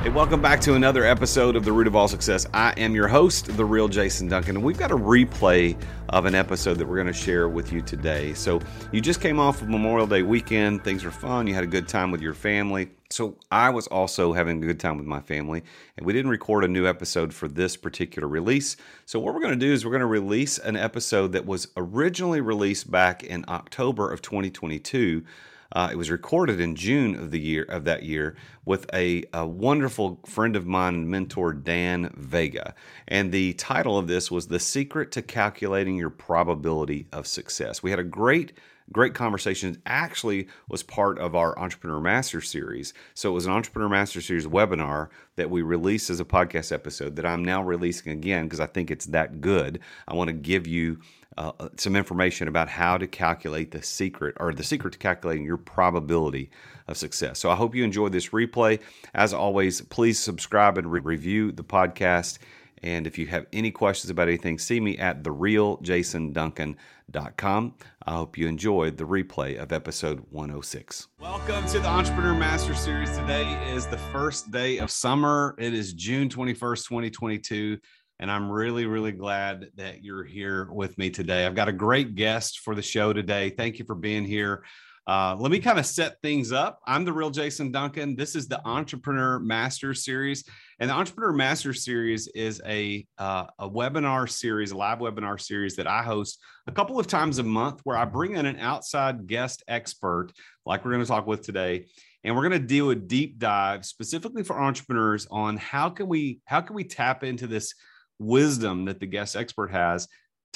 Hey, welcome back to another episode of The Root of All Success. I am your host, The Real Jason Duncan, and we've got a replay of an episode that we're going to share with you today. So, you just came off of Memorial Day weekend, things were fun, you had a good time with your family. So, I was also having a good time with my family, and we didn't record a new episode for this particular release. So, what we're going to do is we're going to release an episode that was originally released back in October of 2022 uh, it was recorded in June of the year of that year with a, a wonderful friend of mine and mentor, Dan Vega. And the title of this was "The Secret to Calculating Your Probability of Success." We had a great great conversation actually was part of our entrepreneur master series so it was an entrepreneur master series webinar that we released as a podcast episode that i'm now releasing again because i think it's that good i want to give you uh, some information about how to calculate the secret or the secret to calculating your probability of success. So I hope you enjoyed this replay. As always, please subscribe and re- review the podcast. And if you have any questions about anything, see me at therealjasonduncan.com. I hope you enjoyed the replay of episode 106. Welcome to the Entrepreneur Master Series. Today is the first day of summer. It is June 21st, 2022. And I'm really, really glad that you're here with me today. I've got a great guest for the show today. Thank you for being here. Uh, let me kind of set things up. I'm the real Jason Duncan. This is the Entrepreneur Master Series, and the Entrepreneur Master Series is a uh, a webinar series, a live webinar series that I host a couple of times a month, where I bring in an outside guest expert, like we're going to talk with today, and we're going to do a deep dive specifically for entrepreneurs on how can we how can we tap into this wisdom that the guest expert has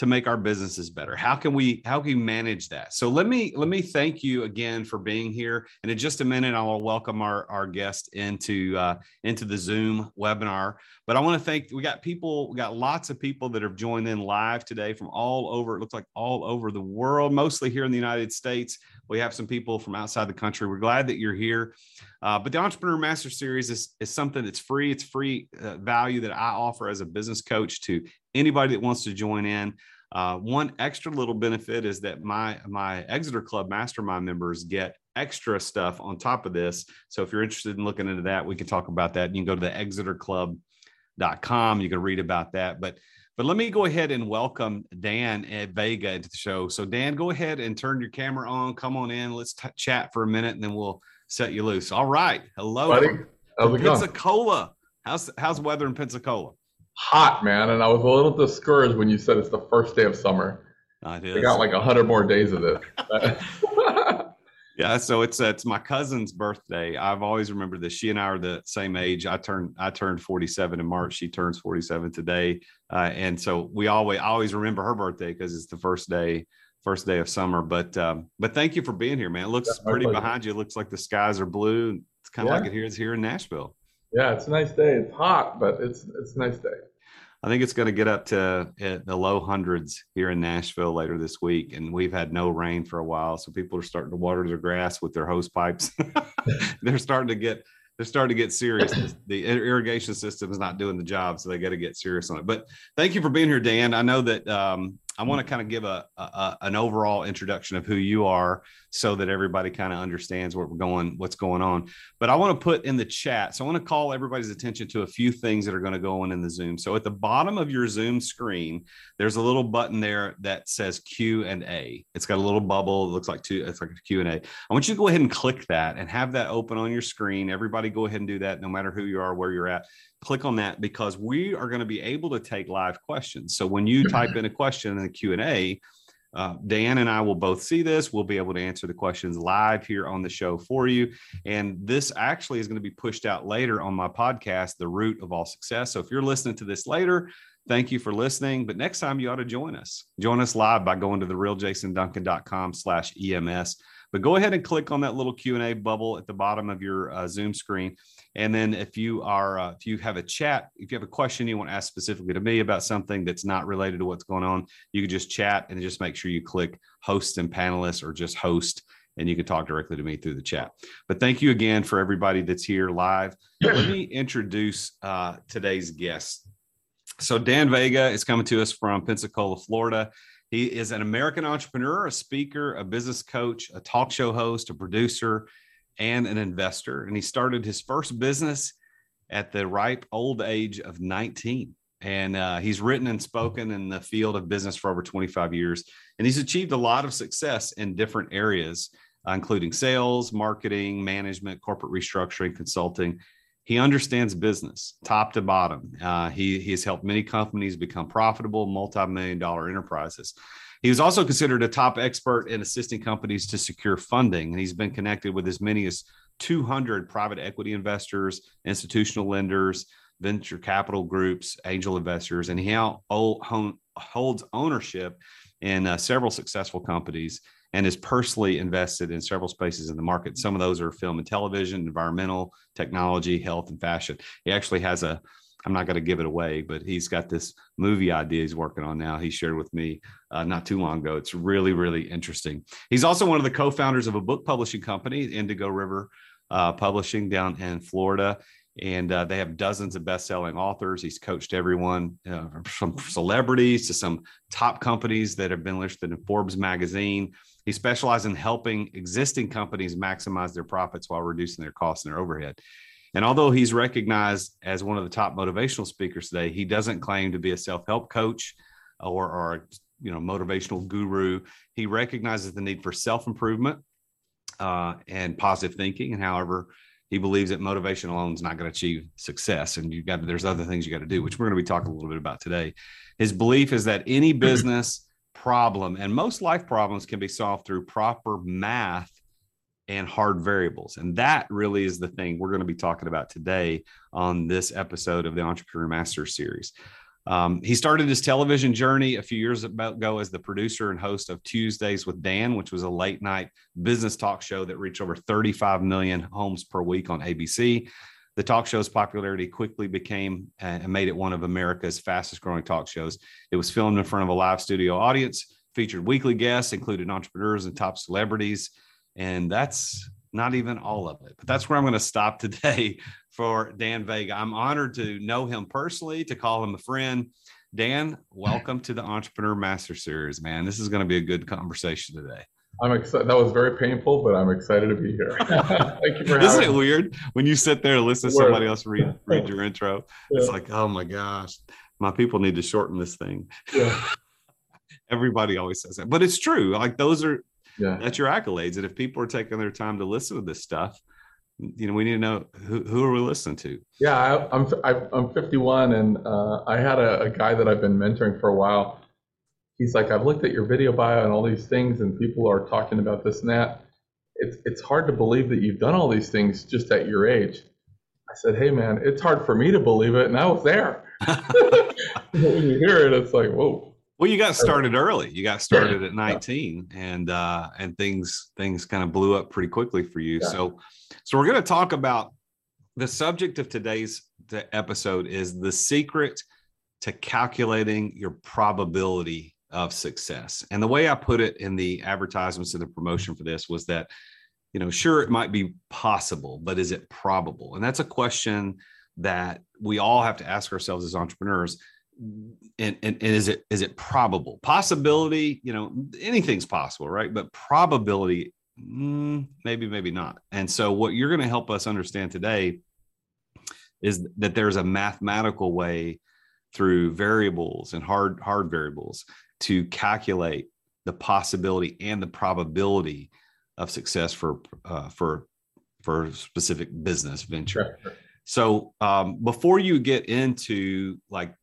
to make our businesses better? How can we how can we manage that? So let me let me thank you again for being here. And in just a minute i will welcome our our guest into uh, into the zoom webinar. But i want to thank we got people we got lots of people that have joined in live today from all over it looks like all over the world mostly here in the united states. We have some people from outside the country. We're glad that you're here. Uh, but the entrepreneur master series is, is something that's free. It's free uh, value that i offer as a business coach to anybody that wants to join in. Uh, one extra little benefit is that my my Exit Club Mastermind members get extra stuff on top of this. So if you're interested in looking into that, we can talk about that. You can go to the exitclub.com. You can read about that. But but let me go ahead and welcome Dan at Vega into the show. So Dan, go ahead and turn your camera on. Come on in. Let's t- chat for a minute, and then we'll set you loose. All right. Hello, Buddy, how's Pensacola. How's how's weather in Pensacola? Hot, man. And I was a little discouraged when you said it's the first day of summer. I did. We got like a hundred more days of this. yeah, so it's uh, it's my cousin's birthday. I've always remembered this. She and I are the same age. I turned I turned 47 in March. She turns 47 today, uh, and so we always I always remember her birthday because it's the first day first day of summer. But um, but thank you for being here, man. It looks Yeah, pretty pleasure. behind you. It looks like the skies are blue. It's kind of Yeah. like it here is here in Nashville. yeah, it's a nice day. It's hot, but it's it's a nice day. I think it's going to get up to the low hundreds here in Nashville later this week, and we've had no rain for a while, so people are starting to water their grass with their hose pipes. they're starting to get they're starting to get serious. The irrigation system is not doing the job, so they got to get serious on it. But thank you for being here, Dan. I know that um, I want to kind of give a, a, an overall introduction of who you are, so that everybody kind of understands what we're going, what's going on. But I want to put in the chat. So I want to call everybody's attention to a few things that are going to go on in the Zoom. So at the bottom of your Zoom screen, there's a little button there that says Q and A. It's got a little bubble. It looks like two. It's like a Q and A. I want you to go ahead and click that and have that open on your screen. Everybody, go ahead and do that, no matter who you are, where you're at. Click on that because we are going to be able to take live questions. So when you type in a question in the Q and A, uh, Dan and I will both see this. We'll be able to answer the questions live here on the show for you. And this actually is going to be pushed out later on my podcast, The Root of All Success. So if you're listening to this later, thank you for listening. But next time you ought to join us. Join us live by going to the realjasonduncan.com slash EMS. But go ahead and click on that little Q&A bubble at the bottom of your uh, Zoom screen. And then if you are, uh, if you have a chat, if you have a question you want to ask specifically to me about something that's not related to what's going on, you can just chat and just make sure you click host and panelists or just host and you can talk directly to me through the chat. But thank you again for everybody that's here live. Let me introduce uh, today's guest. So Dan Vega is coming to us from Pensacola, Florida. He is an American entrepreneur, a speaker, a business coach, a talk show host, a producer, and an investor. And he started his first business at the ripe old age of 19. And uh, he's written and spoken in the field of business for over 25 years. And he's achieved a lot of success in different areas, uh, including sales, marketing, management, corporate restructuring, consulting. He understands business top to bottom. Uh, he, he has helped many companies become profitable, multi million dollar enterprises. He was also considered a top expert in assisting companies to secure funding, and he's been connected with as many as 200 private equity investors, institutional lenders, venture capital groups, angel investors, and he holds ownership in uh, several successful companies and is personally invested in several spaces in the market. Some of those are film and television, environmental, technology, health, and fashion. He actually has a I'm not going to give it away, but he's got this movie idea he's working on now. He shared with me uh, not too long ago. It's really, really interesting. He's also one of the co founders of a book publishing company, Indigo River uh, Publishing, down in Florida. And uh, they have dozens of best selling authors. He's coached everyone uh, from celebrities to some top companies that have been listed in Forbes magazine. He specializes in helping existing companies maximize their profits while reducing their costs and their overhead. And although he's recognized as one of the top motivational speakers today, he doesn't claim to be a self-help coach or, or you know motivational guru. He recognizes the need for self-improvement uh, and positive thinking. And however, he believes that motivation alone is not going to achieve success, and you got there's other things you got to do, which we're going to be talking a little bit about today. His belief is that any business problem and most life problems can be solved through proper math and hard variables. And that really is the thing we're going to be talking about today on this episode of the Entrepreneur Master Series. Um, he started his television journey a few years ago as the producer and host of Tuesdays with Dan, which was a late night business talk show that reached over 35 million homes per week on ABC. The talk show's popularity quickly became uh, and made it one of America's fastest growing talk shows. It was filmed in front of a live studio audience, featured weekly guests, included entrepreneurs and top celebrities. And that's not even all of it. But that's where I'm going to stop today for Dan Vega. I'm honored to know him personally, to call him a friend. Dan, welcome to the Entrepreneur Master Series, man. This is going to be a good conversation today. I'm excited. That was very painful, but I'm excited to be here. Thank you for having me. Isn't it weird when you sit there and listen to somebody else read read your intro? Yeah. It's like, oh my gosh, my people need to shorten this thing. Yeah. Everybody always says that, but it's true. Like those are yeah. that's your accolades. And if people are taking their time to listen to this stuff, you know, we need to know who, who are we listening to? Yeah, I, I'm, I'm 51 and uh, I had a, a, guy that I've been mentoring for a while. He's like, I've looked at your video bio and all these things and people are talking about this and that. It's, it's hard to believe that you've done all these things just at your age. I said, hey man, it's hard for me to believe it. And I was there. when you hear it, it's like, whoa. Well, you got started early. You got started at 19, and uh, and things things kind of blew up pretty quickly for you. Yeah. So, so we're going to talk about the subject of today's episode is the secret to calculating your probability of success. And the way I put it in the advertisements and the promotion for this was that, you know, sure it might be possible, but is it probable? And that's a question that we all have to ask ourselves as entrepreneurs and, and, and, is it is it probable? Possibility you know anything's possible right? But probability mm, maybe maybe not. And so what you're going to help us understand today is that there's a mathematical way through variables and hard hard variables to calculate the possibility and the probability of success for uh, for for specific business venture. So um, before you get into like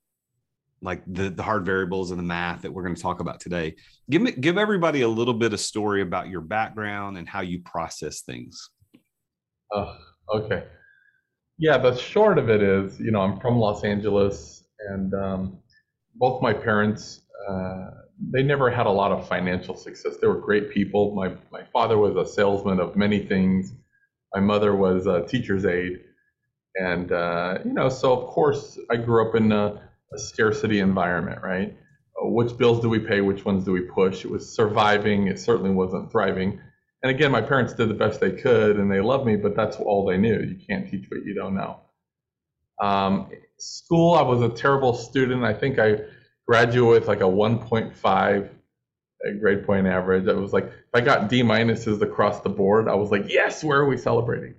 like the, the hard variables and the math that we're going to talk about today, give me give everybody a little bit of story about your background and how you process things. Uh, okay. Yeah, the short of it is, you know, I'm from Los Angeles, and um, both my parents, uh, they never had a lot of financial success. They were great people. My my father was a salesman of many things. My mother was a teacher's aide, and uh, you know, so of course, I grew up in a, a scarcity environment, right? Uh, which bills do we pay? Which ones do we push? It was surviving. It certainly wasn't thriving and again, my parents did the best they could and they loved me, but that's all they knew. You can't teach what you don't know. Um, school, I was a terrible student. I think I graduated with like a 1.5 grade point average. It was like, if I got D minuses across the board, I was like, yes, where are we celebrating?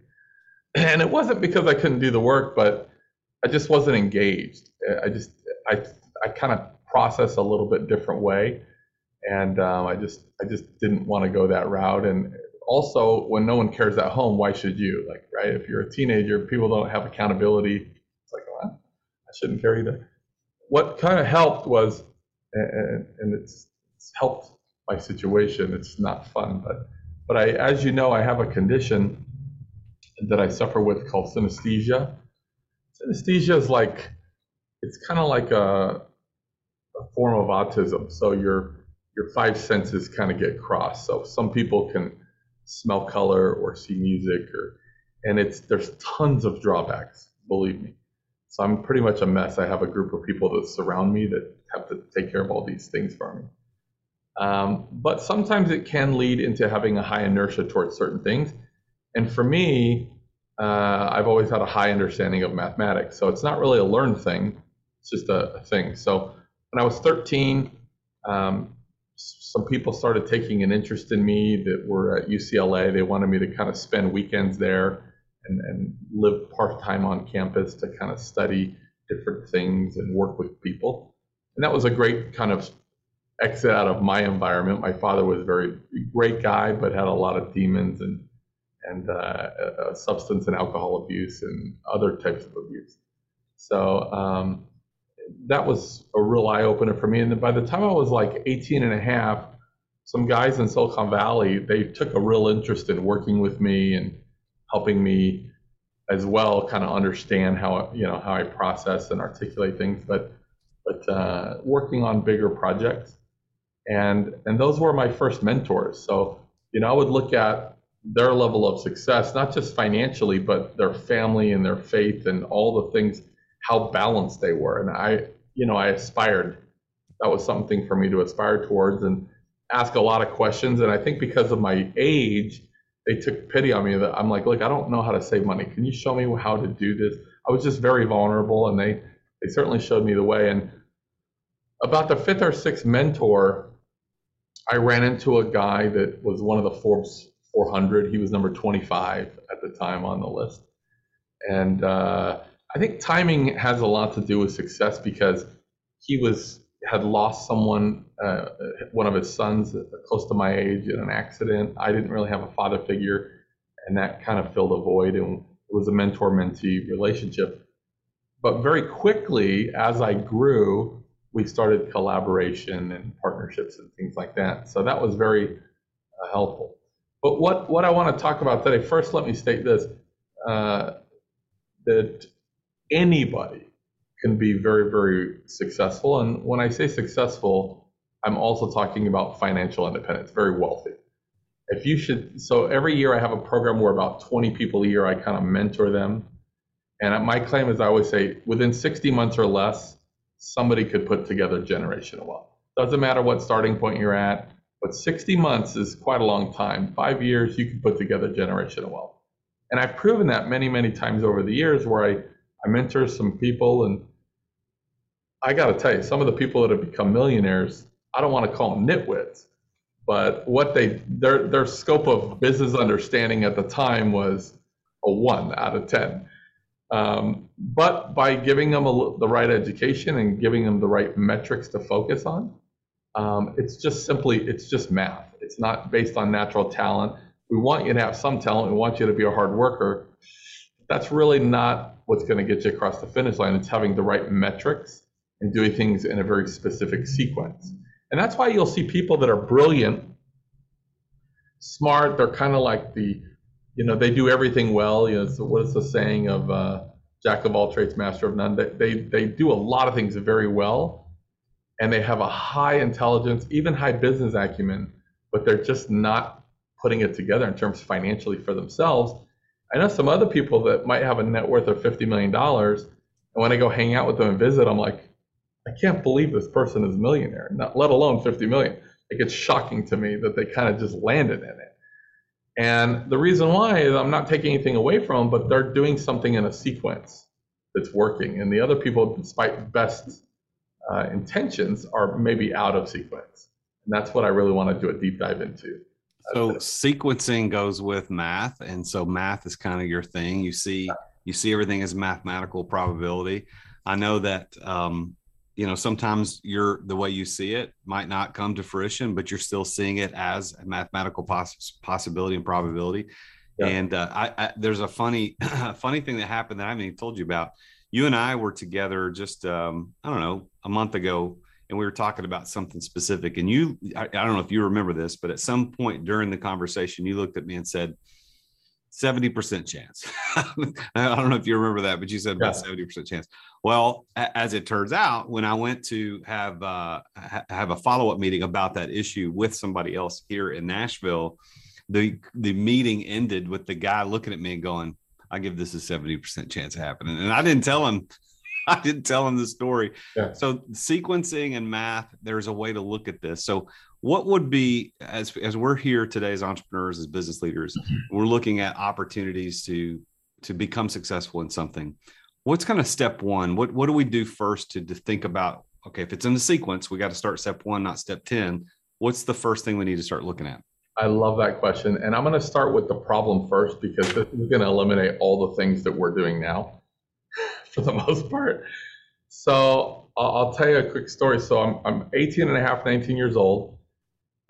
And it wasn't because I couldn't do the work, but I just wasn't engaged. I just, I, I kind of process a little bit different way and um, I just I just didn't want to go that route. And also, when no one cares at home, why should you? Like, right? If you're a teenager, people don't have accountability. It's like, well, I shouldn't care either. What kind of helped was, and, and it's, it's helped my situation. It's not fun, but but I, as you know, I have a condition that I suffer with called synesthesia. Synesthesia is like it's kind of like a, a form of autism. So you're your five senses kind of get crossed. So some people can smell color or see music or and it's there's tons of drawbacks, believe me. So I'm pretty much a mess. I have a group of people that surround me that have to take care of all these things for me. Um, but sometimes it can lead into having a high inertia towards certain things. And for me, uh, I've always had a high understanding of mathematics. So it's not really a learned thing, it's just a, a thing. So when I was 13, um, some people started taking an interest in me that were at UCLA. They wanted me to kind of spend weekends there and, and live part time on campus to kind of study different things and work with people. And that was a great kind of exit out of my environment. My father was a very great guy, but had a lot of demons and and uh, uh, substance and alcohol abuse and other types of abuse. So um, that was a real eye opener for me. And by the time I was like 18 and a half, some guys in Silicon Valley, they took a real interest in working with me and helping me as well kind of understand how, you know, how I process and articulate things, but, but uh, working on bigger projects. And, and those were my first mentors. So, you know, I would look at their level of success, not just financially, but their family and their faith and all the things how balanced they were. And I, you know, I aspired. That was something for me to aspire towards and ask a lot of questions. And I think because of my age, they took pity on me that I'm like, look, I don't know how to save money. Can you show me how to do this? I was just very vulnerable and they, they certainly showed me the way. And about the fifth or sixth mentor, I ran into a guy that was one of the Forbes 400. He was number 25 at the time on the list. And uh, I think timing has a lot to do with success because he was had lost someone, uh, one of his sons, uh, close to my age, in an accident. I didn't really have a father figure, and that kind of filled a void. And it was a mentor-mentee relationship. But very quickly, as I grew, we started collaboration and partnerships and things like that. So that was very uh, helpful. But what what I want to talk about today, first, let me state this: uh, that anybody can be very, very successful. And when I say successful, I'm also talking about financial independence, very wealthy. If you should, so every year I have a program where about 20 people a year I kind of mentor them. And my claim is I always say within 60 months or less, somebody could put together generational wealth. Doesn't matter what starting point you're at, but 60 months is quite a long time. Five years, you can put together generational wealth. And I've proven that many, many times over the years where I I mentor some people, and I got to tell you, some of the people that have become millionaires, I don't want to call them nitwits, but what they their their scope of business understanding at the time was a one out of ten. Um, but by giving them a, the right education and giving them the right metrics to focus on, um, it's just simply it's just math. It's not based on natural talent. We want you to have some talent. We want you to be a hard worker. That's really not what's going to get you across the finish line. It's having the right metrics and doing things in a very specific sequence. And that's why you'll see people that are brilliant, smart. They're kind of like the, you know, they do everything well. You know, so what is the saying of uh, jack of all trades, master of none? They, they, they do a lot of things very well, and they have a high intelligence, even high business acumen, but they're just not putting it together in terms financially for themselves. I know some other people that might have a net worth of $50 million. And when I go hang out with them and visit, I'm like, I can't believe this person is a millionaire, not let alone 50 million. Like it's shocking to me that they kind of just landed in it. And the reason why is I'm not taking anything away from them, but they're doing something in a sequence that's working. And the other people, despite best uh, intentions, are maybe out of sequence. And that's what I really want to do a deep dive into. So sequencing goes with math, and so math is kind of your thing. You see, you see everything as mathematical probability. I know that um, you know sometimes you're the way you see it might not come to fruition but you're still seeing it as a mathematical poss- possibility and probability yeah. and uh, I, I, there's a funny funny thing that happened that i haven't even told you about you and i were together just um, i don't know a month ago and we were talking about something specific and you I, I don't know if you remember this but at some point during the conversation you looked at me and said 70% chance. I don't know if you remember that, but you said about yeah. 70% chance. Well, as it turns out, when I went to have uh, have a follow up meeting about that issue with somebody else here in Nashville, the the meeting ended with the guy looking at me and going, "I give this a 70% chance of happening," and I didn't tell him. I didn't tell him the story. Yeah. So sequencing and math, there's a way to look at this. So what would be as as we're here today as entrepreneurs as business leaders mm-hmm. we're looking at opportunities to to become successful in something what's kind of step one what what do we do first to, to think about okay if it's in the sequence we got to start step one not step 10 what's the first thing we need to start looking at i love that question and i'm going to start with the problem first because this is going to eliminate all the things that we're doing now for the most part so I'll tell you a quick story. So I'm, I'm 18 and a half, 19 years old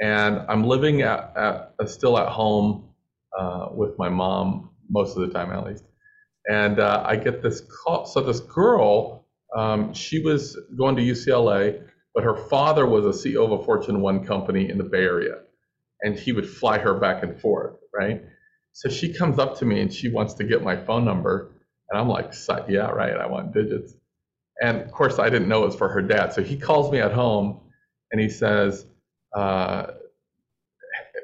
and I'm living at, at uh, still at home uh, with my mom most of the time at least. And uh, I get this call. So this girl, um, she was going to UCLA, but her father was a CEO of a Fortune One company in the Bay Area, and he would fly her back and forth, right? So she comes up to me and she wants to get my phone number, and I'm like, yeah, right, I want digits. And of course, I didn't know it was for her dad. So he calls me at home, and he says uh,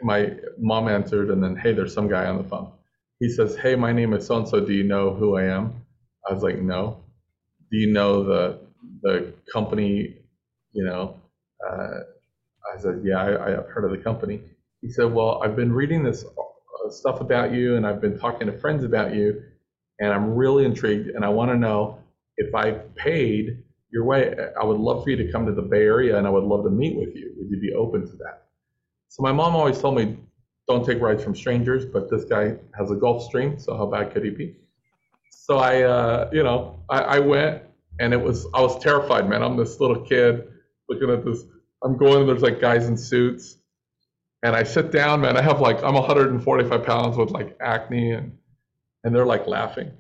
my mom answered, and then, hey, there's some guy on the phone. He says, hey, my name is so and so. Do you know who I am? I was like, no. Do you know the the company? You know, uh, I said, yeah, I, I've heard of the company. He said, well, I've been reading this uh, stuff about you, and I've been talking to friends about you, and I'm really intrigued, and I want to know if I paid your way, I would love for you to come to the Bay Area, and I would love to meet with you. Would you be open to that? So my mom always told me, don't take rides from strangers, but this guy has a Gulfstream, so how bad could he be? So I, uh, you know, I, I went, and it was I was terrified, man. I'm this little kid looking at this. I'm going, and there's like guys in suits, and I sit down, man. I have like I'm 145 pounds with like acne, and and they're like laughing.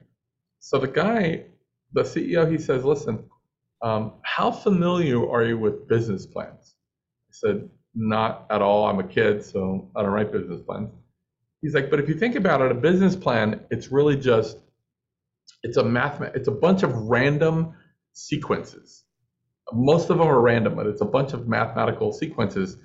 So the guy, the CEO, he says, listen, um, how familiar are you with business plans? I said, not at all. I'm a kid, so I don't write business plans. He's like, but if you think about it, a business plan, it's really just, it's a math, it's a bunch of random sequences. Most of them are random, but it's a bunch of mathematical sequences.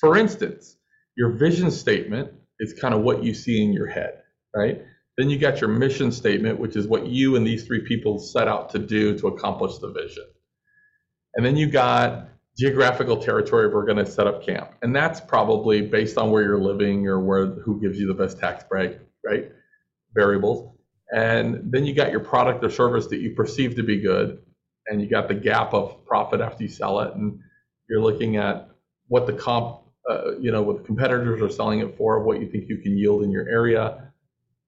For instance, your vision statement is kind of what you see in your head, right? Then you got your mission statement, which is what you and these three people set out to do to accomplish the vision. And then you got geographical territory we're going to set up camp. And that's probably based on where you're living or where who gives you the best tax break, right? Variables. And then you got your product or service that you perceive to be good. And you got the gap of profit after you sell it. And you're looking at what the comp, uh, you know, what the competitors are selling it for, what you think you can yield in your area.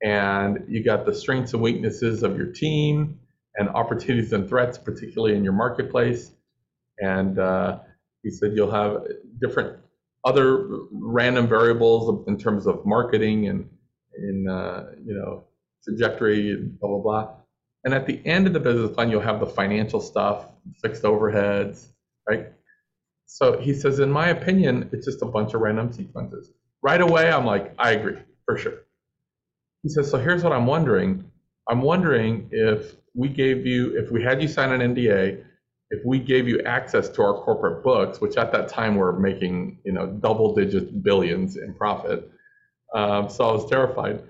And you got the strengths and weaknesses of your team and opportunities and threats, particularly in your marketplace and uh, he said you'll have different other random variables in terms of marketing and in uh, you know trajectory blah blah blah. And at the end of the business plan, you'll have the financial stuff, fixed overheads, right? So he says, in my opinion, it's just a bunch of random sequences. Right away, I'm like, I agree, for sure. He says, so here's what I'm wondering. I'm wondering if we gave you, if we had you sign an NDA, if we gave you access to our corporate books, which at that time were making, you know, double digit billions in profit. Um, so I was terrified.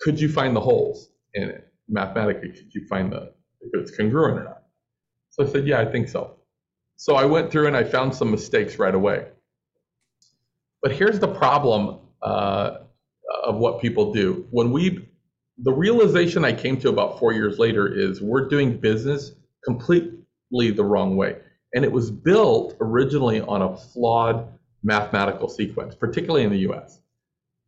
Could you find the holes in it? Mathematically, could you find the, if it's congruent or not? So I said, yeah, I think so. So I went through and I found some mistakes right away. But here's the problem uh, of what people do. When we, the realization I came to about four years later is we're doing business completely the wrong way. And it was built originally on a flawed mathematical sequence, particularly in the US.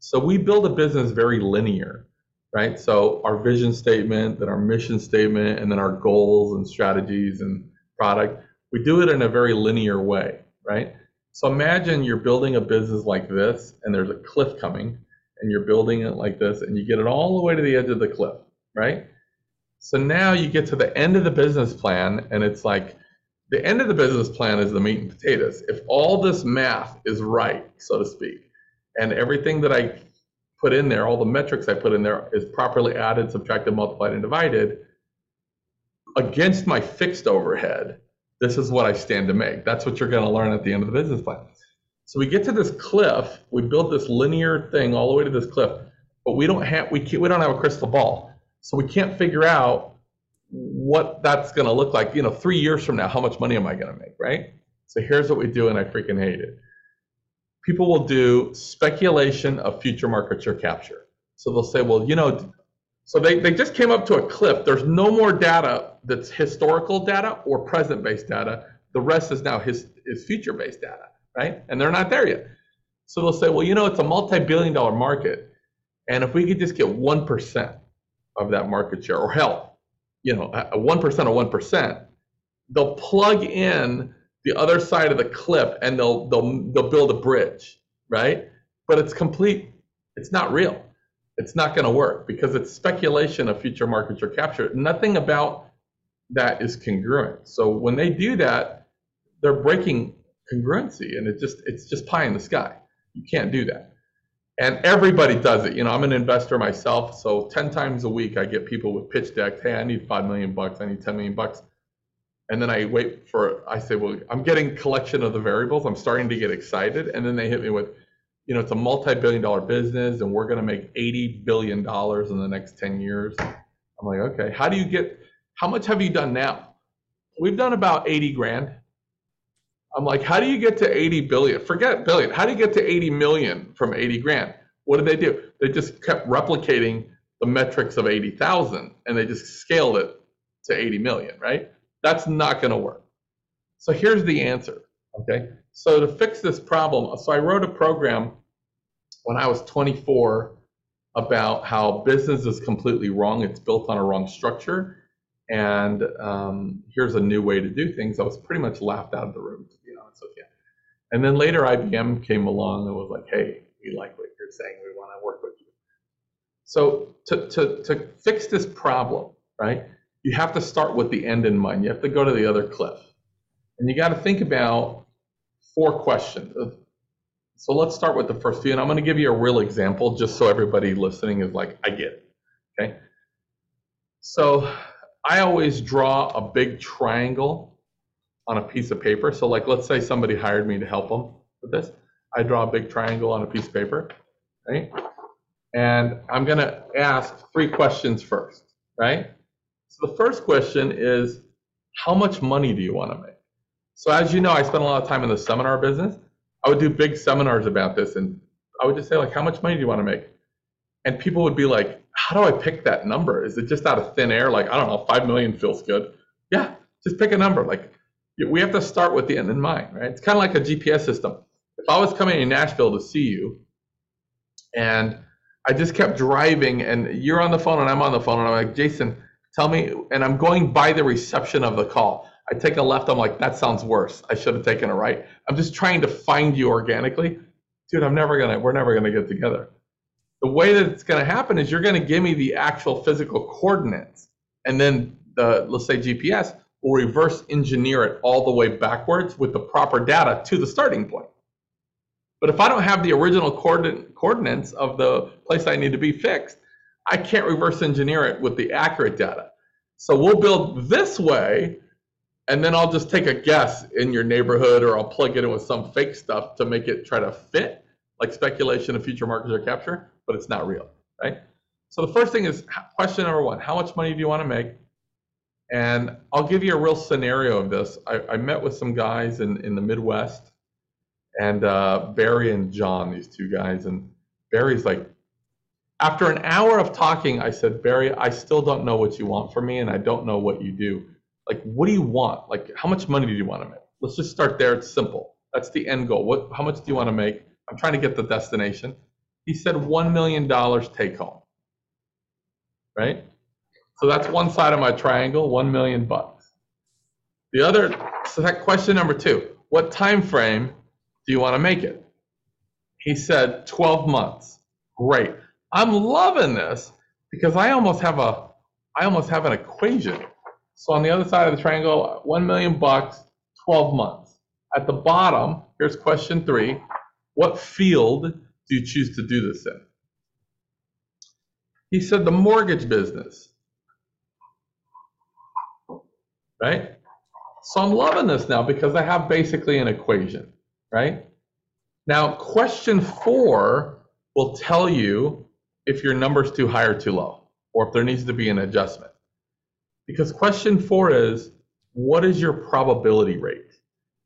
So we build a business very linear, right? So our vision statement, then our mission statement, and then our goals and strategies and product, we do it in a very linear way, right? So imagine you're building a business like this and there's a cliff coming and you're building it like this and you get it all the way to the edge of the cliff, right? So now you get to the end of the business plan and it's like the end of the business plan is the meat and potatoes. If all this math is right, so to speak, and everything that I put in there, all the metrics I put in there is properly added, subtracted, multiplied, and divided against my fixed overhead, this is what I stand to make. That's what you're going to learn at the end of the business plan. So we get to this cliff. We build this linear thing all the way to this cliff, but we don't have we can't, we don't have a crystal ball, so we can't figure out what that's going to look like. You know, three years from now, how much money am I going to make? Right. So here's what we do, and I freaking hate it. People will do speculation of future market share capture. So they'll say, well, you know, so they, they just came up to a cliff. There's no more data that's historical data or present based data. The rest is now his, is future based data, right? And they're not there yet. So they'll say, well, you know, it's a multi billion dollar market. And if we could just get 1% of that market share, or hell, you know, a 1% of 1%, they'll plug in the other side of the cliff and they'll, they'll, they'll build a bridge, right? But it's complete, it's not real it's not going to work because it's speculation of future market share capture. Nothing about that is congruent. So when they do that, they're breaking congruency, and it just it's just pie in the sky. You can't do that. And everybody does it. You know, I'm an investor myself, so 10 times a week I get people with pitch decks. Hey, I need five million bucks. I need 10 million bucks. And then I wait for. I say, well, I'm getting collection of the variables. I'm starting to get excited, and then they hit me with you know, it's a multi-billion dollar business and we're going to make 80 billion dollars in the next 10 years. I'm like, okay, how do you get how much have you done now? We've done about 80 grand. I'm like, how do you get to 80 billion? Forget billion. How do you get to 80 million from 80 grand? What did they do? They just kept replicating the metrics of 80,000 and they just scaled it to 80 million, right? That's not going to work. So here's the answer, okay? So to fix this problem, so I wrote a program when I was 24 about how business is completely wrong. It's built on a wrong structure. And um, here's a new way to do things. I was pretty much laughed out of the room, to be honest with you. And then later, IBM came along and was like, hey, we like what you're saying. We want to work with you. So to, to, to fix this problem, right, you have to start with the end in mind. You have to go to the other cliff. And you got to think about four questions. So let's start with the first few, and I'm going to give you a real example just so everybody listening is like, I get it. Okay. So I always draw a big triangle on a piece of paper. So, like, let's say somebody hired me to help them with this. I draw a big triangle on a piece of paper, right? And I'm going to ask three questions first, right? So the first question is, how much money do you want to make? So as you know, I spent a lot of time in the seminar business. I would do big seminars about this, and I would just say like, how much money do you want to make? And people would be like, how do I pick that number? Is it just out of thin air? Like, I don't know, five million feels good. Yeah, just pick a number. Like, we have to start with the end in mind, right? It's kind of like a GPS system. If I was coming in Nashville to see you, and I just kept driving, and you're on the phone and I'm on the phone, and I'm like, Jason, tell me, and I'm going by the reception of the call. I take a left, I'm like, that sounds worse. I should have taken a right. I'm just trying to find you organically. Dude, I'm never gonna, we're never gonna get together. The way that it's gonna happen is you're gonna give me the actual physical coordinates and then the let's say GPS will reverse engineer it all the way backwards with the proper data to the starting point. But if I don't have the original coordinate, coordinates of the place I need to be fixed, I can't reverse engineer it with the accurate data. So we'll build this way, and then I'll just take a guess in your neighborhood, or I'll plug it in with some fake stuff to make it try to fit, like speculation of future market share capture, but it's not real, right? So the first thing is question number one: How much money do you want to make? And I'll give you a real scenario of this. I, I met with some guys in, in the Midwest, and uh, Barry and John, these two guys, and Barry's like, after an hour of talking, I said, Barry, I still don't know what you want from me, and I don't know what you do. Like, what do you want? Like, how much money do you want to make? Let's just start there. It's simple. That's the end goal. What? How much do you want to make? I'm trying to get the destination. He said one million dollars take home. Right. So that's one side of my triangle. One million bucks. The other. So that question number two. What time frame do you want to make it? He said 12 months. Great. I'm loving this because I almost have a I almost have an equation. So on the other side of the triangle, 1 million bucks, 12 months. At the bottom, here's question 3. What field do you choose to do this in? He said the mortgage business. Right? So I'm loving this now because I have basically an equation, right? Now, question 4 will tell you if your number's too high or too low, or if there needs to be an adjustment. Because question four is, what is your probability rate?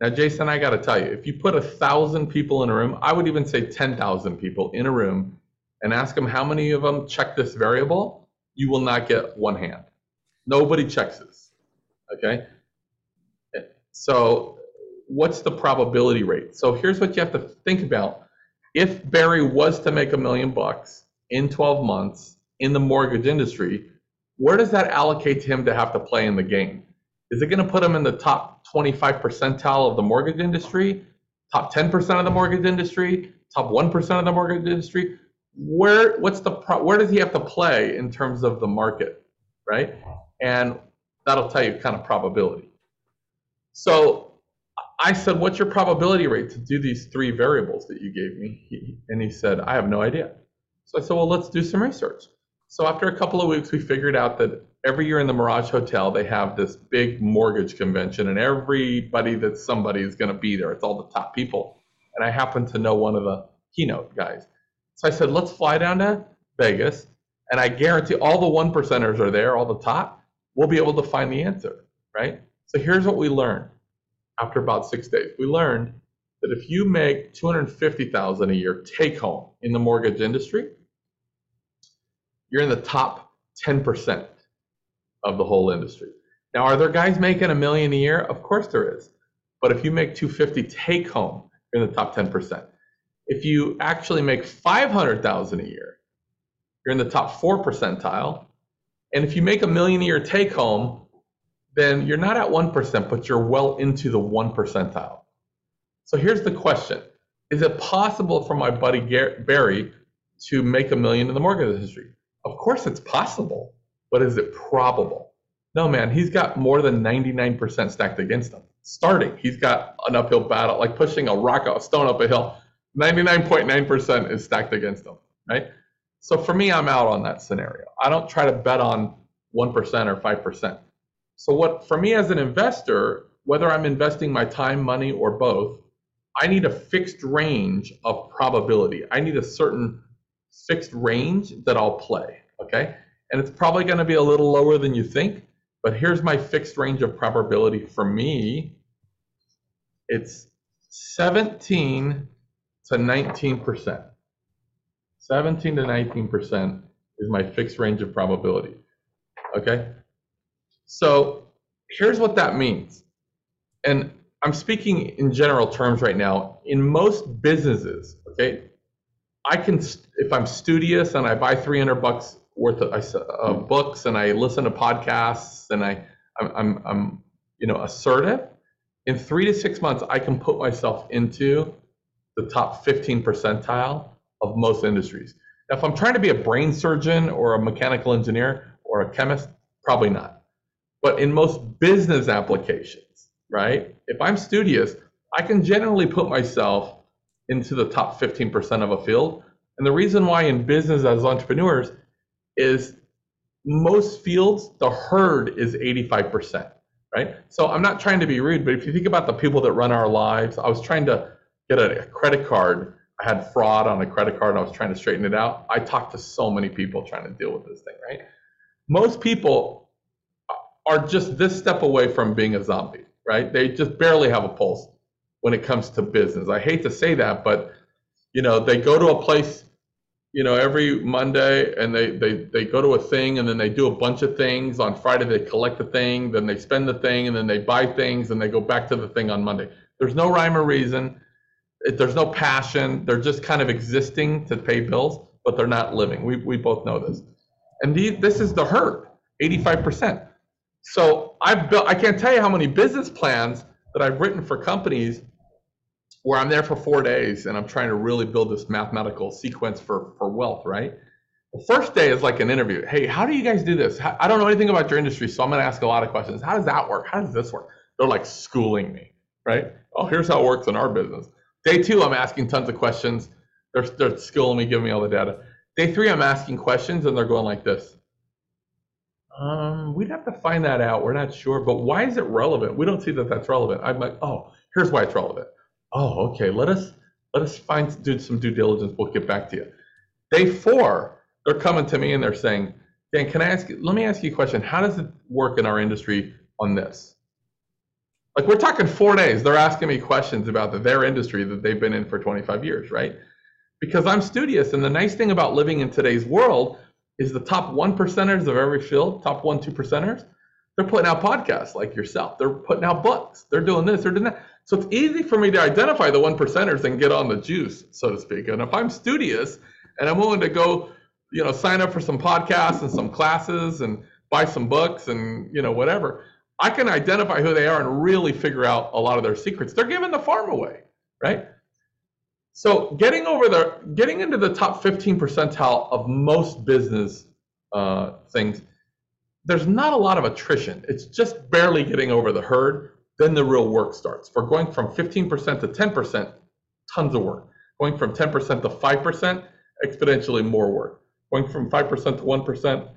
Now, Jason, I got to tell you, if you put a thousand people in a room, I would even say 10,000 people in a room and ask them how many of them check this variable, you will not get one hand. Nobody checks this. Okay? So, what's the probability rate? So, here's what you have to think about. If Barry was to make a million bucks, in 12 months in the mortgage industry, where does that allocate to him to have to play in the game? Is it going to put him in the top 25 percentile of the mortgage industry, top 10% of the mortgage industry, top 1% of the mortgage industry? Where what's the where does he have to play in terms of the market, right? And that'll tell you kind of probability. So I said, "What's your probability rate to do these three variables that you gave me?" He, and he said, "I have no idea." So I said, well, let's do some research. So after a couple of weeks, we figured out that every year in the Mirage Hotel, they have this big mortgage convention, and everybody that's somebody is going to be there. It's all the top people. And I happen to know one of the keynote guys. So I said, let's fly down to Vegas, and I guarantee all the one percenters are there, all the top. We'll be able to find the answer, right? So here's what we learned after about six days. We learned that if you make 250,000 a year take home in the mortgage industry, you're in the top 10% of the whole industry. Now, are there guys making a million a year? Of course there is. But if you make 250 take home, you're in the top 10%. If you actually make 500,000 a year, you're in the top 4 percentile. And if you make a million a year take home, then you're not at 1%, but you're well into the 1 percentile. So here's the question. Is it possible for my buddy Barry to make a million in the mortgage industry? Of course it's possible, but is it probable? No, man, he's got more than 99% stacked against him. Starting, he's got an uphill battle, like pushing a rock, or a stone up a hill. 99.9% is stacked against him, right? So for me, I'm out on that scenario. I don't try to bet on 1% or 5%. So what for me as an investor, whether I'm investing my time, money, or both, I need a fixed range of probability. I need a certain fixed range that I'll play, okay? And it's probably going to be a little lower than you think, but here's my fixed range of probability for me. It's 17 to 19%. 17 to 19% is my fixed range of probability. Okay? So here's what that means. And I'm speaking in general terms right now. In most businesses, okay, I can if I'm studious and I buy 300 bucks worth of uh, books and I listen to podcasts and I I'm, I'm, I'm you know assertive. In three to six months, I can put myself into the top 15 percentile of most industries. If I'm trying to be a brain surgeon or a mechanical engineer or a chemist, Probably not. But in most business applications, right? If I'm studious, I can generally put myself into the top 15% of a field. And the reason why in business as entrepreneurs is most fields, the herd is 85%, right? So I'm not trying to be rude, but if you think about the people that run our lives, I was trying to get a, credit card. I had fraud on a credit card and I was trying to straighten it out. I talked to so many people trying to deal with this thing, right? Most people are just this step away from being a zombie, right? They just barely have a pulse when it comes to business. I hate to say that, but you know, they go to a place you know, every Monday and they, they, they go to a thing and then they do a bunch of things. On Friday, they collect the thing, then they spend the thing, and then they buy things and they go back to the thing on Monday. There's no rhyme or reason. There's no passion. They're just kind of existing to pay bills, but they're not living. We, we both know this. And the, this is the hurt 85%. So I've built, I can't tell you how many business plans that I've written for companies where I'm there for four days and I'm trying to really build this mathematical sequence for, for wealth, right? The first day is like an interview. Hey, how do you guys do this? I don't know anything about your industry, so I'm going to ask a lot of questions. How does that work? How does this work? They're like schooling me, right? Oh, here's how it works in our business. Day two, I'm asking tons of questions. They're, they're schooling me, giving me all the data. Day three, I'm asking questions and they're going like this. Um, we'd have to find that out. We're not sure, but why is it relevant? We don't see that that's relevant. I'm like, oh, here's why it's relevant oh, okay, let us let us find do some due diligence. We'll get back to you. Day four, they're coming to me and they're saying, Dan, can I ask you, let me ask you a question. How does it work in our industry on this? Like we're talking four days. They're asking me questions about the, their industry that they've been in for 25 years, right? Because I'm studious. And the nice thing about living in today's world is the top one percenters of every field, top one, two percenters, they're putting out podcasts like yourself. They're putting out books. They're doing this, they're doing that. So it's easy for me to identify the one percenters and get on the juice, so to speak. And if I'm studious and I'm willing to go, you know, sign up for some podcasts and some classes and buy some books and you know whatever, I can identify who they are and really figure out a lot of their secrets. They're giving the farm away, right? So getting over the getting into the top 15 percentile of most business uh, things, there's not a lot of attrition. It's just barely getting over the herd then the real work starts. For going from 15% to 10%, tons of work. Going from 10% to 5%, exponentially more work. Going from 5% to 1%,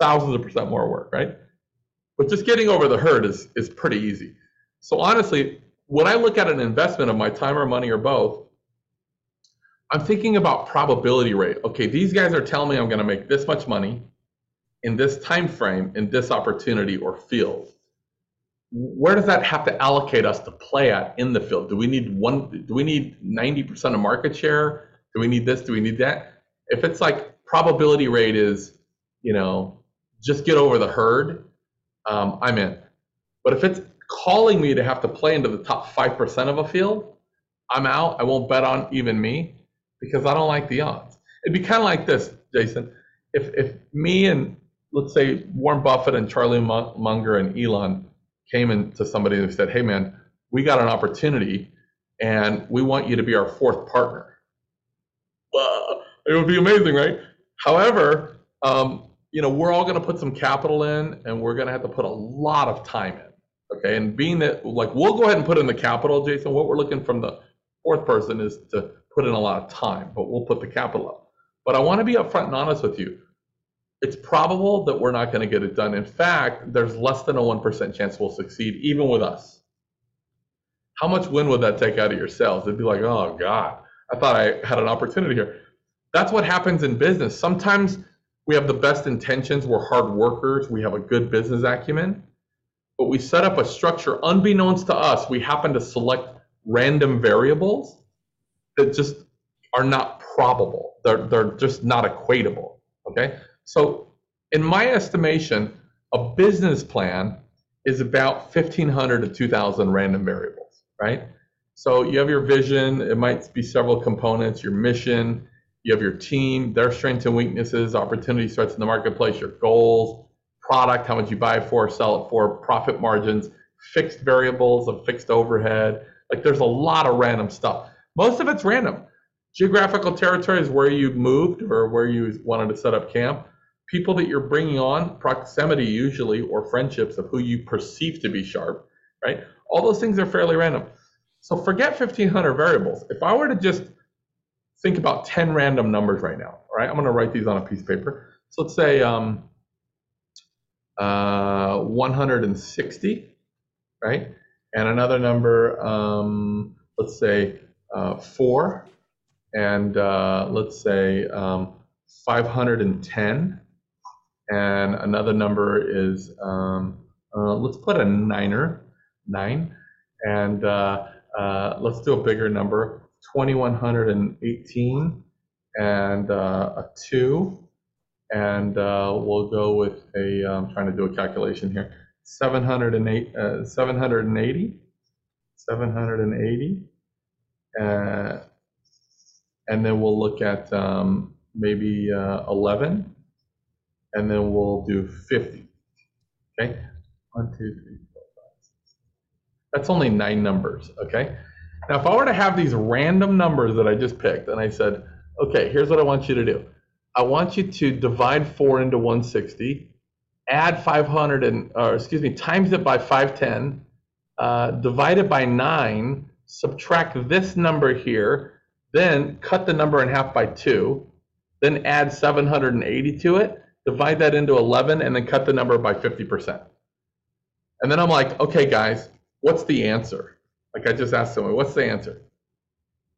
thousands of percent more work, right? But just getting over the herd is, is pretty easy. So honestly, when I look at an investment of my time or money or both, I'm thinking about probability rate. Okay, these guys are telling me I'm going to make this much money in this time frame in this opportunity or field where does that have to allocate us to play at in the field? Do we need one? Do we need 90% of market share? Do we need this? Do we need that? If it's like probability rate is, you know, just get over the herd, um, I'm in. But if it's calling me to have to play into the top 5% of a field, I'm out. I won't bet on even me because I don't like the odds. It'd be kind of like this, Jason. If, if me and let's say Warren Buffett and Charlie Munger and Elon came into somebody and said, "Hey, man, we got an opportunity, and we want you to be our fourth partner." It would be amazing, right? However, um, you know, we're all going to put some capital in, and we're going to have to put a lot of time in. Okay, and being that, like, we'll go ahead and put in the capital, Jason. What we're looking from the fourth person is to put in a lot of time, but we'll put the capital up. But I want to be upfront and honest with you it's probable that we're not going to get it done. In fact, there's less than a 1% chance we'll succeed, even with us. How much wind would that take out of your sails? It'd be like, oh, God, I thought I had an opportunity here. That's what happens in business. Sometimes we have the best intentions, we're hard workers, we have a good business acumen, but we set up a structure unbeknownst to us. We happen to select random variables that just are not probable, they're, they're just not equatable. Okay? So, in my estimation, a business plan is about 1,500 to 2,000 random variables, right? So, you have your vision, it might be several components, your mission, you have your team, their strengths and weaknesses, opportunity threats in the marketplace, your goals, product, how much you buy for, sell it for, profit margins, fixed variables, a fixed overhead. Like, there's a lot of random stuff. Most of it's random. Geographical territory is where you moved or where you wanted to set up camp people that you're bringing on, proximity usually, or friendships of who you perceive to be sharp, right? All those things are fairly random. So forget 1500 variables. If I were to just think about 10 random numbers right now, all right? I'm going to write these on a piece of paper. So let's say um, uh, 160, right? And another number, um, let's say uh, 4, and uh, let's say um, 510. And another number is, um, uh, let's put a niner, 9. And uh, uh, let's do a bigger number, 2118 and uh, a 2 and uh, we'll go with a. I'm trying to do a calculation here, 708, uh, 780, 780, uh, and then we'll look at um, maybe uh, 11, and then we'll do 50. Okay, one, two, three, four, five, six. That's only nine numbers. Okay. Now, if I were to have these random numbers that I just picked, and I said, okay, here's what I want you to do. I want you to divide 4 into 160, add 500 and, or excuse me, times it by 510, uh, divide it by 9, subtract this number here, then cut the number in half by 2, then add 780 to it, divide that into 11, and then cut the number by 50%. And then I'm like, okay, guys, what's the answer? Like I just asked someone, what's the answer?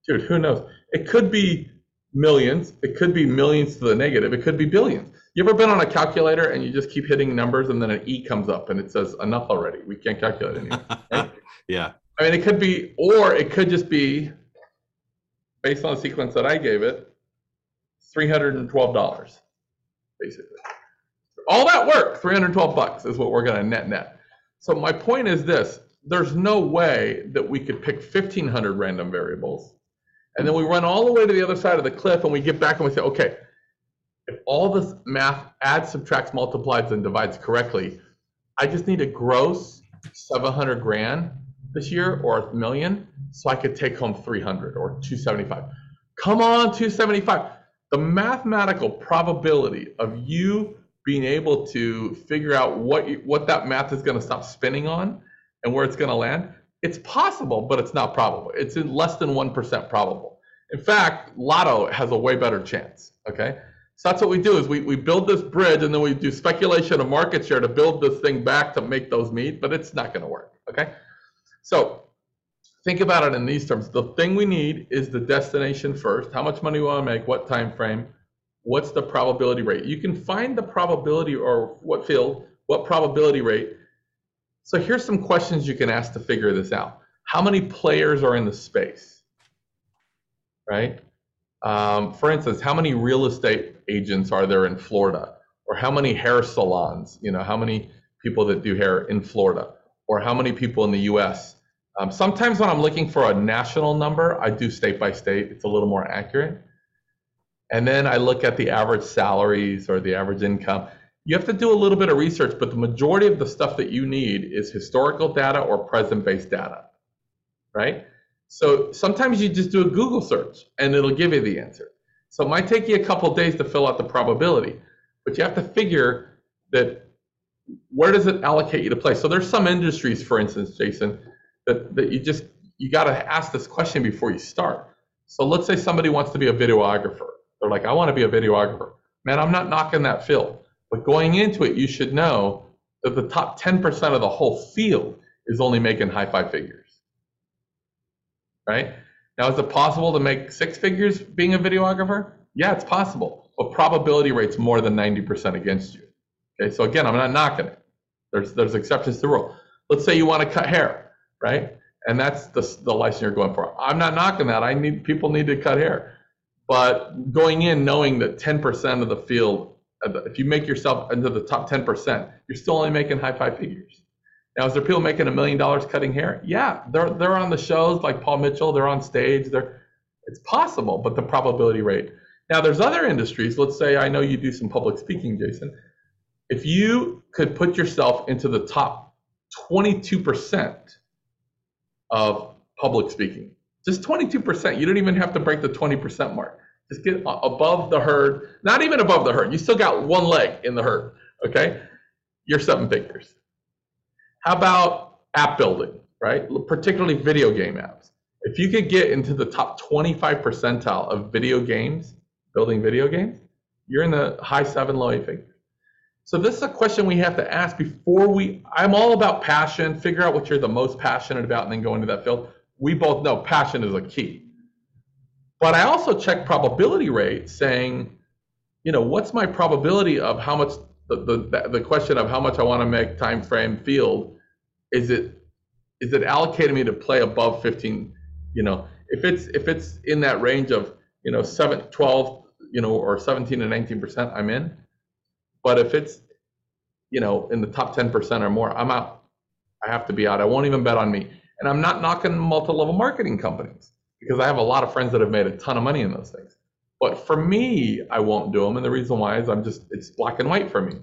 Dude, who knows? It could be millions. It could be millions to the negative. It could be billions. You ever been on a calculator and you just keep hitting numbers and then an E comes up and it says enough already. We can't calculate anymore. Right? yeah. I mean, it could be, or it could just be based on the sequence that I gave it, $312, basically. All that work, 312 bucks is what we're going to net net. So my point is this, there's no way that we could pick 1500 random variables and then we run all the way to the other side of the cliff and we get back and we say, okay, if all this math adds, subtracts, multiplies, and divides correctly, I just need a gross 700 grand this year or a million so I could take home 300 or 275. Come on, 275. The mathematical probability of you being able to figure out what you, what that math is going to stop spinning on and where it's going to land it's possible, but it's not probable. It's in less than 1% probable. In fact, lotto has a way better chance, okay? So that's what we do is we, we build this bridge and then we do speculation of market share to build this thing back to make those meet, but it's not gonna work, okay? So think about it in these terms. The thing we need is the destination first. How much money we wanna make, what time frame, what's the probability rate. You can find the probability or what field, what probability rate so here's some questions you can ask to figure this out. How many players are in the space? Right? Um, for instance, how many real estate agents are there in Florida? Or how many hair salons? You know, how many people that do hair in Florida? Or how many people in the US? Um, sometimes when I'm looking for a national number, I do state by state. It's a little more accurate. And then I look at the average salaries or the average income you have to do a little bit of research, but the majority of the stuff that you need is historical data or present based data, right? So sometimes you just do a Google search and it'll give you the answer. So it might take you a couple days to fill out the probability, but you have to figure that where does it allocate you to play? So there's some industries, for instance, Jason, that, that you just you got to ask this question before you start. So let's say somebody wants to be a videographer. They're like, I want to be a videographer. Man, I'm not knocking that field. But going into it, you should know that the top 10% of the whole field is only making high five figures. Right? Now, is it possible to make six figures being a videographer? Yeah, it's possible. But probability rate's more than 90% against you. Okay, so again, I'm not knocking it. There's there's exceptions to the rule. Let's say you want to cut hair, right? And that's the, the license you're going for. I'm not knocking that. I need people need to cut hair. But going in knowing that 10% of the field if you make yourself into the top 10%, you're still only making high five figures. Now, is there people making a million dollars cutting hair? Yeah, they're they're on the shows like Paul Mitchell. They're on stage. They're it's possible, but the probability rate. Now, there's other industries. Let's say I know you do some public speaking, Jason. If you could put yourself into the top 22% of public speaking, just 22%, you don't even have to break the 20% mark. Just get above the herd, not even above the herd. You still got one leg in the herd, okay? You're seven figures. How about app building, right? Particularly video game apps. If you could get into the top 25 percentile of video games, building video games, you're in the high seven, low eight figures. So this is a question we have to ask before we. I'm all about passion. Figure out what you're the most passionate about, and then go into that field. We both know passion is a key. But I also check probability rate, saying, you know, what's my probability of how much the the, the question of how much I want to make time frame field is it is it allocating me to play above 15 you know? If it's if it's in that range of you know 7 12 you know or 17 to 19 percent i'm in. But if it's you know in the top 10 percent or more i'm out. I have to be out. I won't even bet on me. And i'm not knocking multi-level marketing companies because i have a lot of friends that have made a ton of money in those things but for me i won't do them and the reason why is i'm just it's black and white for me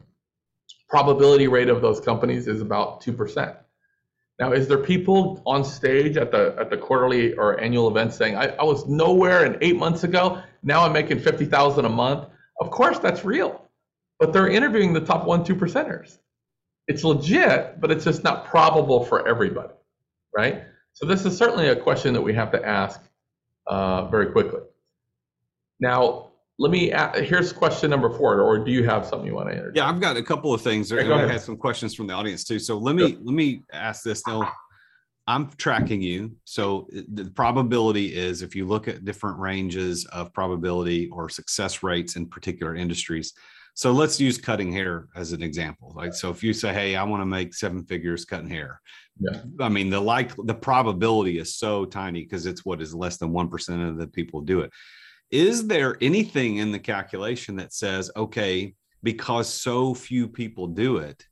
probability rate of those companies is about 2% now, is there people on stage at the at the quarterly or annual event saying, I, I was nowhere and eight months ago, now I'm making 50,000 a month? Of course, that's real. But they're interviewing the top one, two percenters. It's legit, but it's just not probable for everybody, right? So this is certainly a question that we have to ask uh, very quickly. Now, let me ask, here's question number four or do you have something you want to enter yeah i've got a couple of things there i had some questions from the audience too. So let me sure. let me ask this now i'm tracking you so the probability is if you look at different ranges of probability or success rates in particular industries so let's use cutting hair as an example. Like so if you say hey i want to make seven figures cutting hair yeah. I mean, the like the probability is so tiny because it's what is less than 1% of the people do it. Is there anything in the calculation that says, okay, because so few people do it,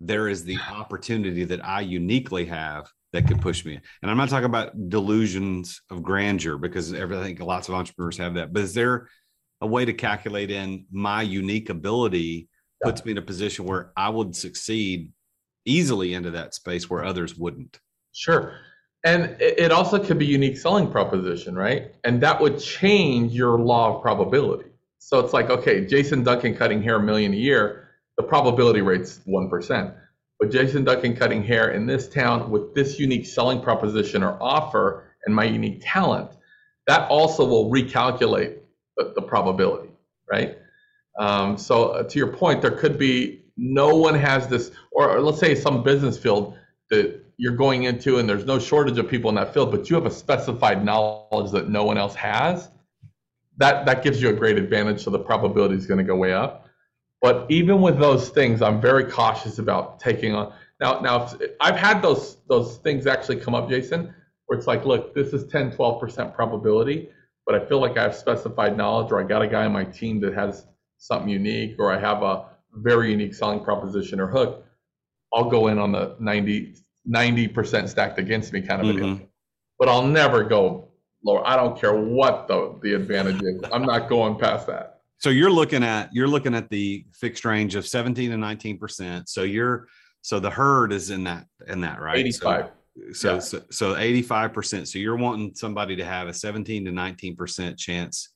there is the opportunity that I uniquely have that could push me. And I'm not talking about delusions of grandeur because everything lots of entrepreneurs have that. But is there a way to calculate in my unique ability puts me in a position where I would succeed easily into that space where others wouldn't? Sure. And it also could be unique selling proposition right? And that would change your law of probability. So it's like okay jason duncan cutting hair a million a year the probability rate's 1% but jason duncan cutting hair in this town with this unique selling proposition or offer and my unique talent that also will recalculate the, the probability right? Um, so uh, to your point there could be no one has this or, or let's say some business field that you're going into and there's no shortage of people in that field, but you have a specified knowledge that no one else has, that that gives you a great advantage. So the probability is going to go way up. But even with those things, I'm very cautious about taking on. Now, now I've had those those things actually come up, Jason, where it's like, look, this is 10, 12% probability, but I feel like I have specified knowledge, or I got a guy on my team that has something unique, or I have a very unique selling proposition or hook. I'll go in on the 90, 90% stacked against me kind of mm-hmm. a deal. But I'll never go lower. I don't care what the, the advantage is. I'm not going past that. So you're looking at you're looking at the fixed range of 17 to 19%. So you're so the herd is in that in that, right? 85. So, so, yeah. so, so 85%. So you're wanting somebody to have a 17 to 19% chance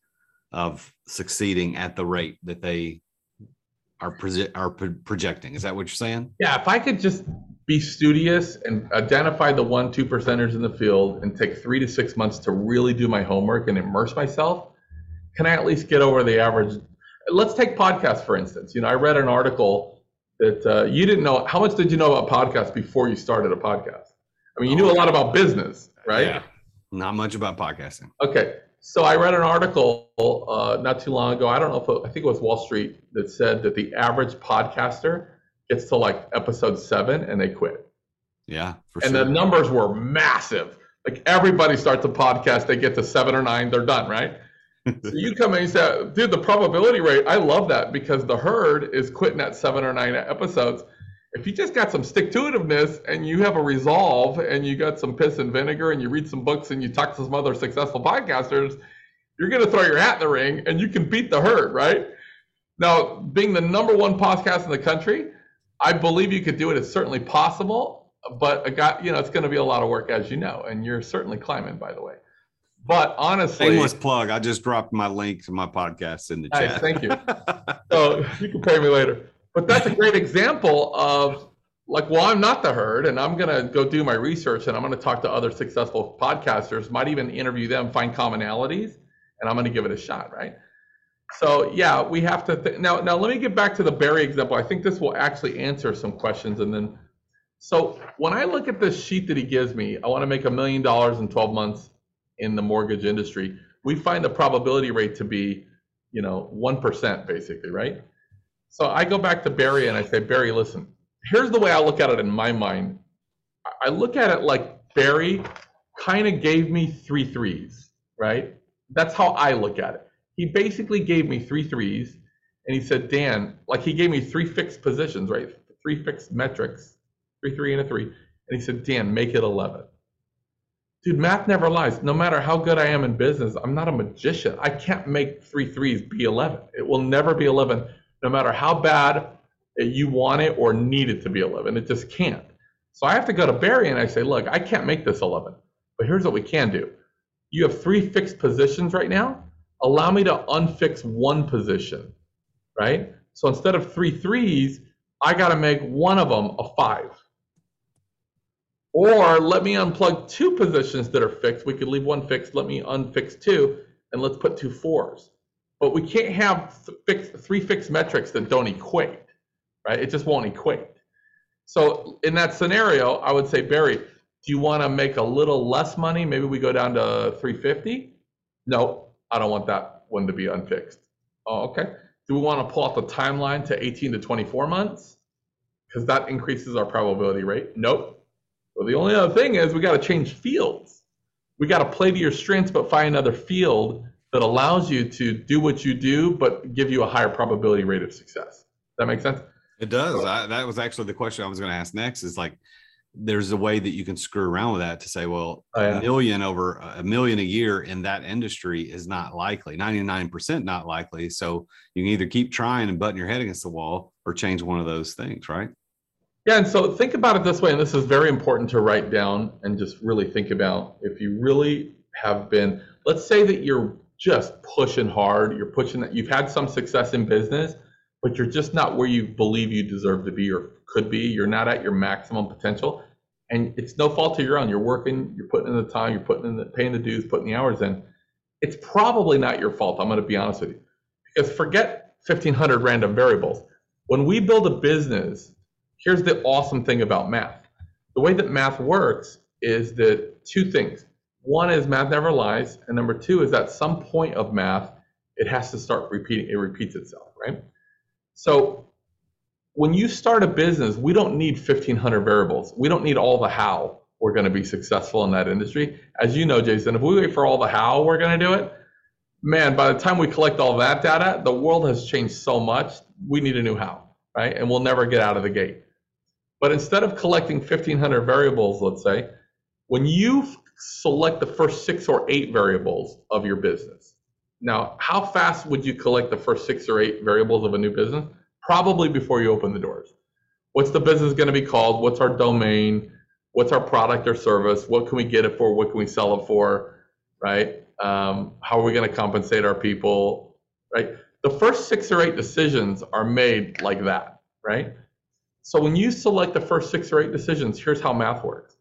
of succeeding at the rate that they are pre- are projecting. Is that what you're saying? Yeah, if I could just be studious and identify the one two percenters in the field and take three to six months to really do my homework and immerse myself can i at least get over the average? Let's take podcasts for instance. You know i read an article that uh, you didn't know how much did you know about podcasts before you started a podcast? I mean you knew a lot about business right? Yeah, not much about podcasting. Okay so i read an article uh, not too long ago i don't know if it, i think it was wall street that said that the average podcaster gets to like episode seven and they quit. Yeah, and sure. the numbers were massive. Like everybody starts a podcast, they get to seven or nine, they're done, right? so you come in and you say, dude, the probability rate, I love that because the herd is quitting at seven or nine episodes. If you just got some stick to itiveness and you have a resolve and you got some piss and vinegar and you read some books and you talk to some other successful podcasters, you're going to throw your hat in the ring and you can beat the herd, right? Now, being the number one podcast in the country, I believe you could do it. It's certainly possible, but a guy, you know, it's going to be a lot of work, as you know, and you're certainly climbing, by the way. But honestly, shameless plug. I just dropped my link to my podcast in the chat. Nice, thank you. so you can pay me later. But that's a great example of like, well, I'm not the herd, and I'm gonna go do my research, and I'm gonna talk to other successful podcasters. Might even interview them, find commonalities, and I'm gonna give it a shot, right? So yeah, we have to th- now. Now let me get back to the Barry example. I think this will actually answer some questions, and then. So when I look at this sheet that he gives me, I want to make a million dollars in 12 months in the mortgage industry. We find the probability rate to be, you know, one percent basically, right? So I go back to Barry and I say, Barry, listen, here's the way I look at it in my mind. I look at it like Barry kind of gave me three threes, right? That's how I look at it. He basically gave me three threes and he said, Dan, like he gave me three fixed positions, right? Three fixed metrics, three, three, and a three. And he said, Dan, make it 11. Dude, math never lies. No matter how good I am in business, I'm not a magician. I can't make three threes be 11. It will never be 11, no matter how bad you want it or need it to be 11. It just can't. So I have to go to Barry and I say, look, I can't make this 11, but here's what we can do. You have three fixed positions right now. Allow me to unfix one position, right? So instead of three threes, I got to make one of them a five. Or let me unplug two positions that are fixed. We could leave one fixed. Let me unfix two, and let's put two fours. But we can't have three fixed metrics that don't equate right? It just won't equate. So in that scenario, I would say, Barry, do you want to make a little less money? Maybe we go down to 350? No, I don't want that one to be unfixed. Oh, okay. Do we want to pull out the timeline to 18 to 24 months? Because that increases our probability rate. Nope. Well, the only other thing is we got to change fields. We got to play to your strengths, but find another field that allows you to do what you do, but give you a higher probability rate of success. Does that make sense? It does. I, that was actually the question I was going to ask next. Is like, there's a way that you can screw around with that to say, well, oh, yeah. a million over a million a year in that industry is not likely. Ninety nine percent not likely. So you can either keep trying and button your head against the wall, or change one of those things, right? Yeah, and so think about it this way, and this is very important to write down and just really think about. If you really have been, let's say that you're just pushing hard, you're pushing that you've had some success in business, but you're just not where you believe you deserve to be or could be. You're not at your maximum potential. And it's no fault of your own. You're working, you're putting in the time, you're putting in the paying the dues, putting the hours in. It's probably not your fault. I'm going to be honest with you. Because forget 1500 random variables. When we build a business, here's the awesome thing about math. The way that math works is that two things. One is math never lies, and number two is at some point of math, it has to start repeating, it repeats itself, right? So when you start a business, we don't need 1,500 variables. We don't need all the how we're going to be successful in that industry. As you know, Jason, if we wait for all the how we're going to do it, man, by the time we collect all that data, the world has changed so much. We need a new how, right? And we'll never get out of the gate. But instead of collecting 1,500 variables, let's say, when you select the first six or eight variables of your business, now, how fast would you collect the first six or eight variables of a new business? Probably before you open the doors. What's the business going to be called? What's our domain? What's our product or service? What can we get it for? What can we sell it for? Right? Um, how are we going to compensate our people? Right? The first six or eight decisions are made like that. Right? So when you select the first six or eight decisions, here's how math works: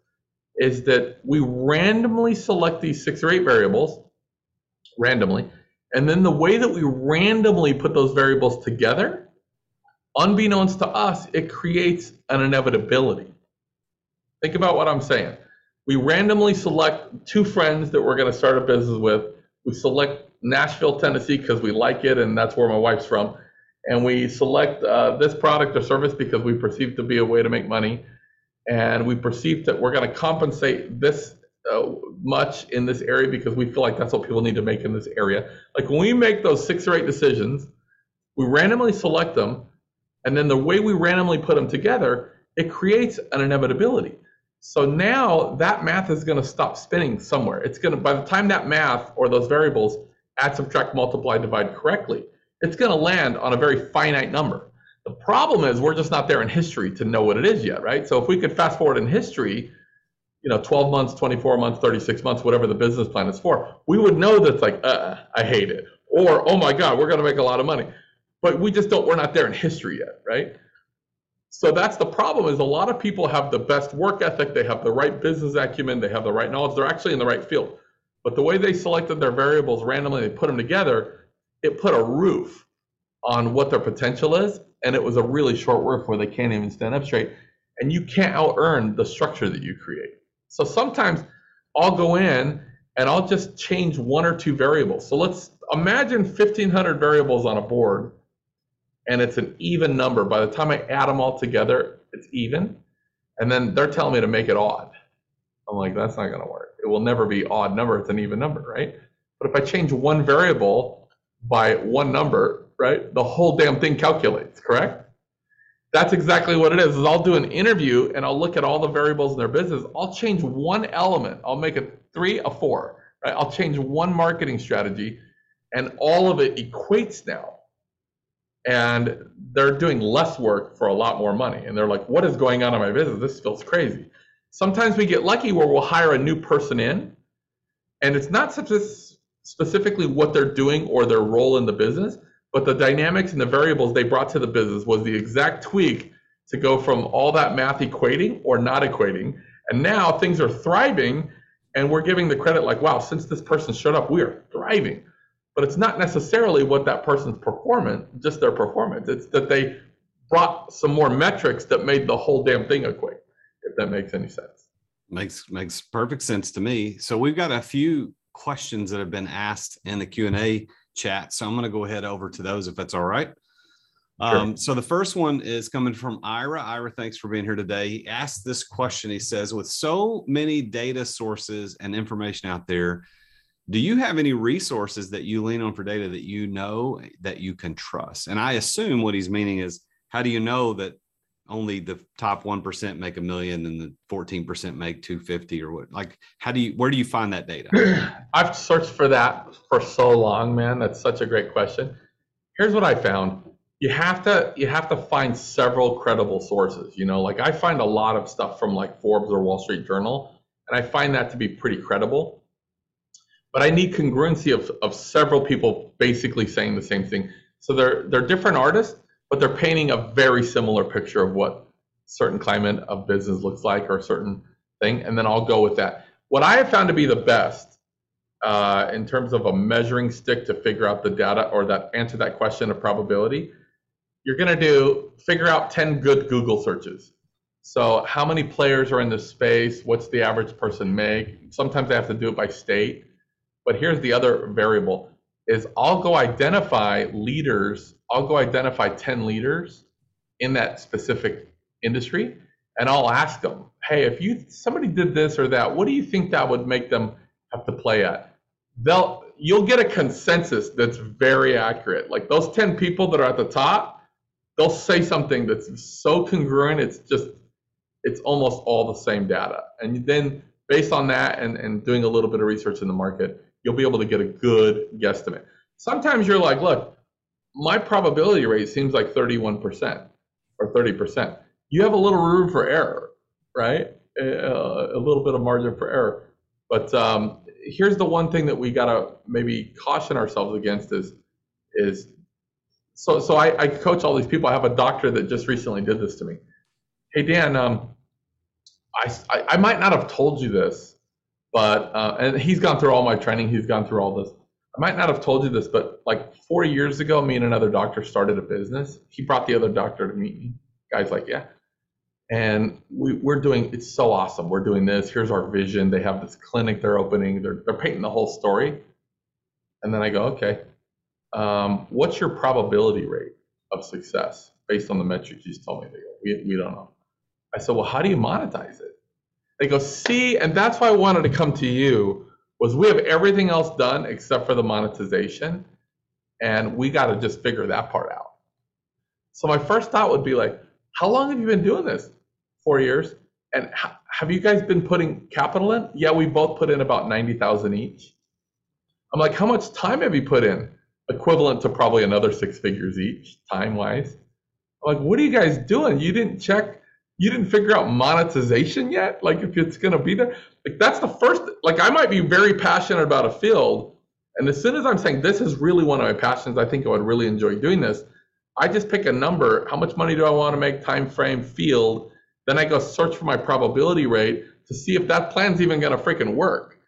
is that we randomly select these six or eight variables randomly and then the way that we randomly put those variables together, unbeknownst to us, it creates an inevitability. Think about what I'm saying. We randomly select two friends that we're going to start a business with. We select Nashville, Tennessee because we like it and that's where my wife's from. And we select uh, this product or service because we perceive to be a way to make money. And we perceive that we're going to compensate this uh, much in this area because we feel like that's what people need to make in this area. Like when we make those six or eight decisions, we randomly select them, and then the way we randomly put them together, it creates an inevitability. So now that math is going to stop spinning somewhere. It's going to, by the time that math or those variables add, subtract, multiply, divide correctly, it's going to land on a very finite number. The problem is we're just not there in history to know what it is yet, right? So if we could fast forward in history, you know 12 months 24 months 36 months whatever the business plan is for we would know that's like uh i hate it. Or oh my god we're going to make a lot of money. But we just don't we're not there in history yet right? So that's the problem is a lot of people have the best work ethic they have the right business acumen they have the right knowledge they're actually in the right field. But the way they selected their variables randomly they put them together it put a roof on what their potential is and it was a really short roof where they can't even stand up straight and you can't out earn the structure that you create so sometimes I'll go in and I'll just change one or two variables. So let's imagine 1500 variables on a board and it's an even number. By the time I add them all together, it's even. And then they're telling me to make it odd. I'm like, that's not going to work. It will never be odd number. It's an even number, right? But if I change one variable by one number, right, the whole damn thing calculates, correct? That's exactly what it is. Is I'll do an interview and I'll look at all the variables in their business. I'll change one element. I'll make it three, a four. Right? I'll change one marketing strategy, and all of it equates now. And they're doing less work for a lot more money. And they're like, "What is going on in my business? This feels crazy." Sometimes we get lucky where we'll hire a new person in, and it's not specifically what they're doing or their role in the business but the dynamics and the variables they brought to the business was the exact tweak to go from all that math equating or not equating. And now things are thriving, and we're giving the credit like, wow, since this person showed up, we are thriving. But it's not necessarily what that person's performance, just their performance. It's that they brought some more metrics that made the whole damn thing equate, if that makes any sense. Makes makes perfect sense to me. So we've got a few questions that have been asked in the Q&A chat. So I'm going to go ahead over to those if that's all right. Sure. Um, so the first one is coming from Ira. Ira, thanks for being here today. He asked this question. He says, with so many data sources and information out there, do you have any resources that you lean on for data that you know that you can trust? And I assume what he's meaning is, how do you know that only the top 1% make a million and the 14% make 250 or what? Like how do you where do you find that data? I've searched for that for so long man. That's such a great question. Here's what i found. You have to you have to find several credible sources you know? Like i find a lot of stuff from like forbes or wall street journal and i find that to be pretty credible. But i need congruency of, of several people basically saying the same thing. So they're they're different artists but they're painting a very similar picture of what certain climate of business looks like or a certain thing, and then I'll go with that. What I have found to be the best uh, in terms of a measuring stick to figure out the data or that answer that question of probability, you're going to do figure out 10 good Google searches. So how many players are in this space? What's the average person make? Sometimes I have to do it by state. But here's the other variable is I'll go identify leaders, I'll go identify 10 leaders in that specific industry and I'll ask them, "Hey, if you somebody did this or that, what do you think that would make them have to play at?" They'll you'll get a consensus that's very accurate. Like those 10 people that are at the top, they'll say something that's so congruent, it's just it's almost all the same data. And then based on that and, and doing a little bit of research in the market, you'll be able to get a good guesstimate. Sometimes you're like, look, my probability rate seems like 31% or 30%. You have a little room for error, right? Uh, a little bit of margin for error. But um, here's the one thing that we gotta maybe caution ourselves against is is so so I, I coach all these people. I have a doctor that just recently did this to me. Hey Dan, um, I, I, I might not have told you this, but uh, and he's gone through all my training. He's gone through all this. I might not have told you this, but like four years ago, me and another doctor started a business. He brought the other doctor to meet me. Guy's like, yeah. And we, we're doing, it's so awesome. We're doing this. Here's our vision. They have this clinic they're opening. They're, they're painting the whole story. And then I go, okay, um, what's your probability rate of success based on the metrics you told me? They go, we, we don't know. I said, well, how do you monetize it? They go, see, and that's why I wanted to come to you was we have everything else done except for the monetization. And we got to just figure that part out. So my first thought would be like, how long have you been doing this? Four years. And have you guys been putting capital in? Yeah, we both put in about 90,000 each. I'm like, how much time have you put in? Equivalent to probably another six figures each, time wise. I'm like, what are you guys doing? You didn't check you didn't figure out monetization yet? Like if it's going to be there? Like that's the first like i might be very passionate about a field and as soon as i'm saying this is really one of my passions i think i would really enjoy doing this i just pick a number how much money do i want to make time frame field then i go search for my probability rate to see if that plan's even going to freaking work.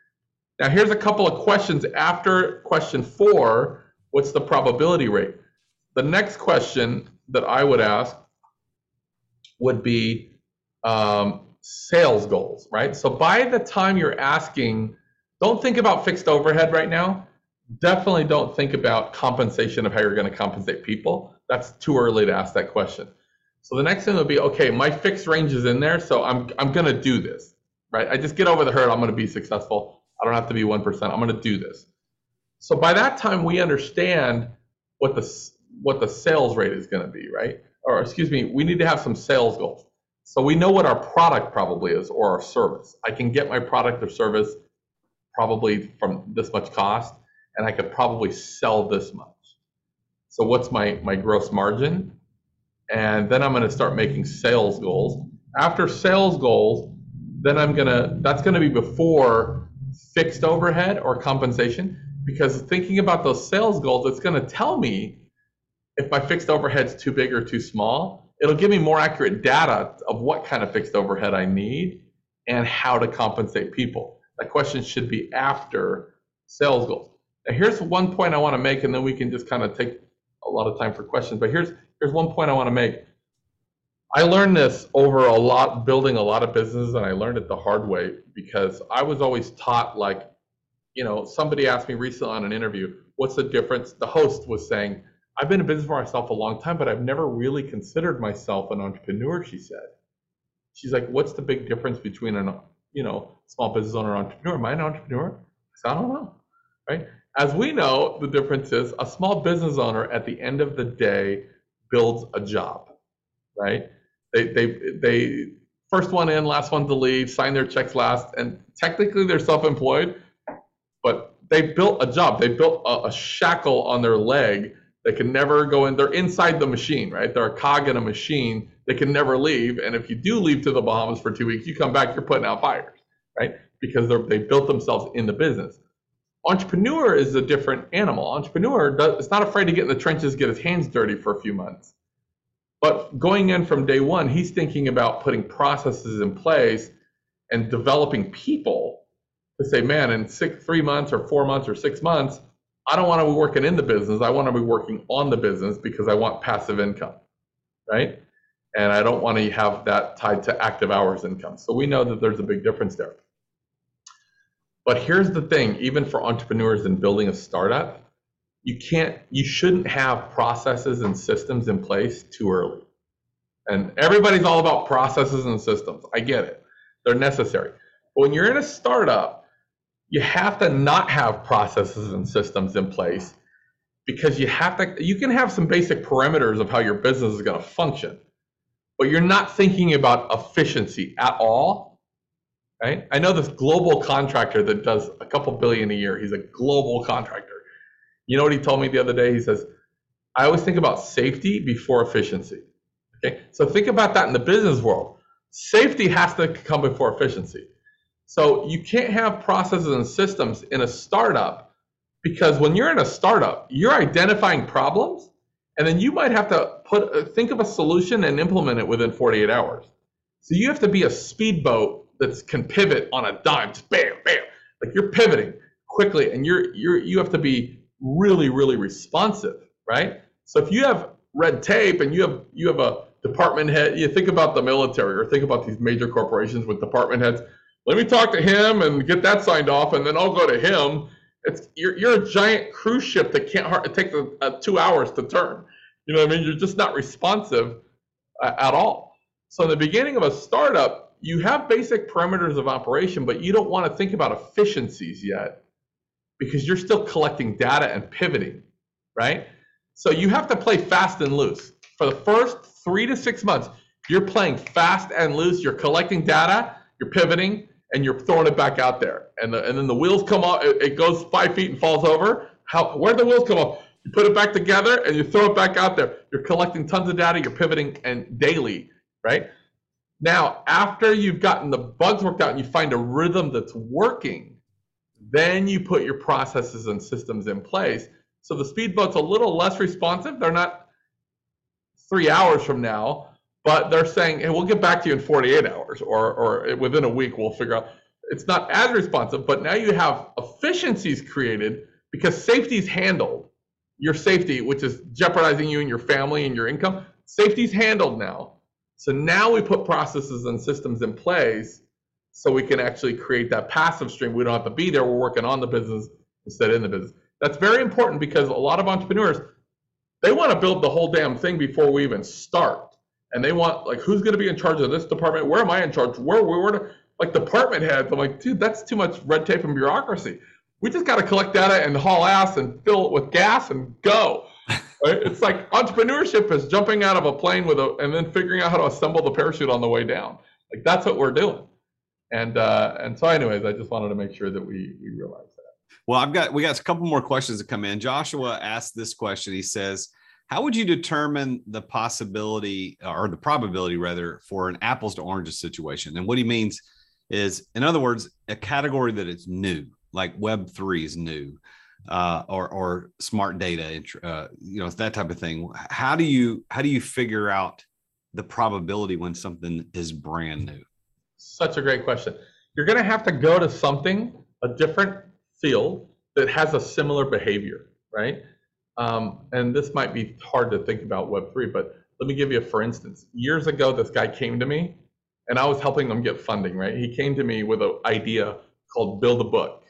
Now here's a couple of questions after question four what's the probability rate? The next question that i would ask would be um, sales goals, right? So by the time you're asking, don't think about fixed overhead right now. Definitely don't think about compensation of how you're going to compensate people. That's too early to ask that question. So the next thing would be, okay, my fixed range is in there, so I'm I'm going to do this, right? I just get over the hurdle. I'm going to be successful. I don't have to be one percent. I'm going to do this. So by that time, we understand what the what the sales rate is going to be, right? Or excuse me, we need to have some sales goals. So we know what our product probably is or our service. I can get my product or service probably from this much cost, and I could probably sell this much. So what's my, my gross margin? And then I'm going to start making sales goals. After sales goals, then I'm going to, that's going to be before fixed overhead or compensation, because thinking about those sales goals, it's going to tell me if my fixed overhead's too big or too small, it'll give me more accurate data of what kind of fixed overhead I need and how to compensate people. That question should be after sales goals. Now here's one point I want to make, and then we can just kind of take a lot of time for questions. But here's here's one point I want to make. I learned this over a lot, building a lot of businesses, and I learned it the hard way because I was always taught like, you know, somebody asked me recently on an interview, what's the difference? The host was saying, I've been in business for myself a long time, but I've never really considered myself an entrepreneur, she said. She's like, what's the big difference between an, you know, small business owner and entrepreneur? Am I an entrepreneur? I said, I don't know, right? As we know, the difference is a small business owner at the end of the day builds a job, right? They, they, they, first one in, last one to leave, sign their checks last, and technically they're self-employed, but they built a job. They built a, a shackle on their leg they can never go in. They're inside the machine, right? They're a cog in a machine. They can never leave. And if you do leave to the Bahamas for two weeks, you come back, you're putting out fires, right? Because they built themselves in the business. Entrepreneur is a different animal. Entrepreneur does, is not afraid to get in the trenches, get his hands dirty for a few months. But going in from day one, he's thinking about putting processes in place and developing people to say, man, in six, three months or four months or six months, I don't want to be working in the business. I want to be working on the business because I want passive income, right? And I don't want to have that tied to active hours income. So we know that there's a big difference there. But here's the thing, even for entrepreneurs in building a startup, you can't, you shouldn't have processes and systems in place too early. And everybody's all about processes and systems. I get it. They're necessary. But when you're in a startup, you have to not have processes and systems in place because you have to you can have some basic parameters of how your business is going to function but you're not thinking about efficiency at all right? I know this global contractor that does a couple billion a year. He's a global contractor. You know what he told me the other day? He says i always think about safety before efficiency. Okay? So think about that in the business world. Safety has to come before efficiency so you can't have processes and systems in a startup because when you're in a startup, you're identifying problems and then you might have to put uh, think of a solution and implement it within 48 hours. So you have to be a speedboat that can pivot on a dime, just bam, bam. Like you're pivoting quickly and you're you're you have to be really really responsive, right? So if you have red tape and you have you have a department head, you think about the military or think about these major corporations with department heads let me talk to him and get that signed off, and then I'll go to him. It's you're, you're a giant cruise ship that can't hard, it takes two hours to turn. You know what I mean? You're just not responsive uh, at all. So in the beginning of a startup, you have basic parameters of operation, but you don't want to think about efficiencies yet because you're still collecting data and pivoting, right? So you have to play fast and loose. For the first three to six months, you're playing fast and loose. You're collecting data, you're pivoting, and you're throwing it back out there. And, the, and then the wheels come off, it, it goes five feet and falls over. How, where the wheels come off? You put it back together and you throw it back out there. You're collecting tons of data, you're pivoting and daily, right? Now, after you've gotten the bugs worked out and you find a rhythm that's working, then you put your processes and systems in place. So the speedboat's a little less responsive. They're not three hours from now, but they're saying, hey, we'll get back to you in 48 hours or, or within a week, we'll figure out. It's not as responsive, but now you have efficiencies created because safety's handled. Your safety, which is jeopardizing you and your family and your income, safety's handled now. So now we put processes and systems in place so we can actually create that passive stream. We don't have to be there. We're working on the business instead in the business. That's very important because a lot of entrepreneurs, they want to build the whole damn thing before we even start. And they want like, who's going to be in charge of this department? Where am I in charge? Where, where, where like department heads? I'm like, dude, that's too much red tape and bureaucracy. We just got to collect data and haul ass and fill it with gas and go. It's like entrepreneurship is jumping out of a plane with a and then figuring out how to assemble the parachute on the way down. Like that's what we're doing. And uh, and so, anyways, I just wanted to make sure that we we realize that. Well, I've got we got a couple more questions to come in. Joshua asked this question. He says, "How would you determine the possibility or the probability, rather, for an apples to oranges situation?" And what he means is, in other words, a category that is new, like Web three is new uh, or or smart data, uh, you know, that type of thing. How do you how do you figure out the probability when something is brand new? Such a great question. You're going to have to go to something a different field that has a similar behavior, right? Um, and this might be hard to think about Web three, but let me give you a for instance. Years ago, this guy came to me, and I was helping him get funding. Right? He came to me with an idea called Build a Book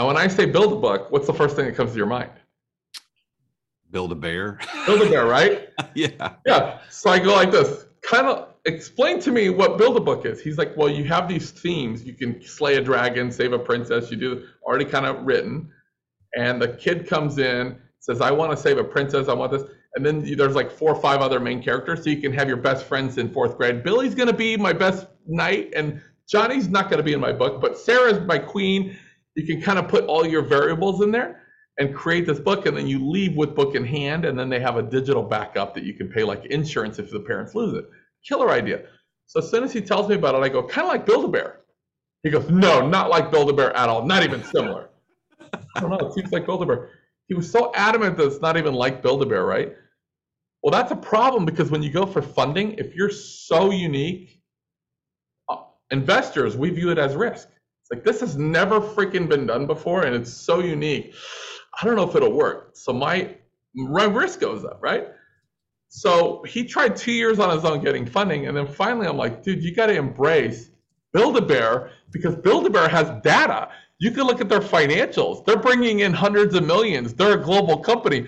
now, when I say build a book, what's the first thing that comes to your mind? Build a bear. Build a bear, right? yeah. Yeah. So I go like this. Kind of explain to me what build a book is. He's like, well, you have these themes. You can slay a dragon, save a princess. You do already kind of written. And the kid comes in, says, I want to save a princess. I want this. And then there's like four or five other main characters. So you can have your best friends in fourth grade. Billy's going to be my best knight, and Johnny's not going to be in my book, but Sarah's my queen you can kind of put all your variables in there and create this book and then you leave with book in hand and then they have a digital backup that you can pay like insurance if the parents lose it killer idea so as soon as he tells me about it i go kind of like build-a-bear he goes no not like build-a-bear at all not even similar i don't know it seems like build-a-bear he was so adamant that it's not even like build-a-bear right well that's a problem because when you go for funding if you're so unique uh, investors we view it as risk It's like this has never freaking been done before, and it's so unique. I don't know if it'll work. So my my risk goes up, right? So he tried two years on his own getting funding, and then finally I'm like, dude, you got to embrace Build-A-Bear because Build-A-Bear has data. You can look at their financials. They're bringing in hundreds of millions. They're a global company.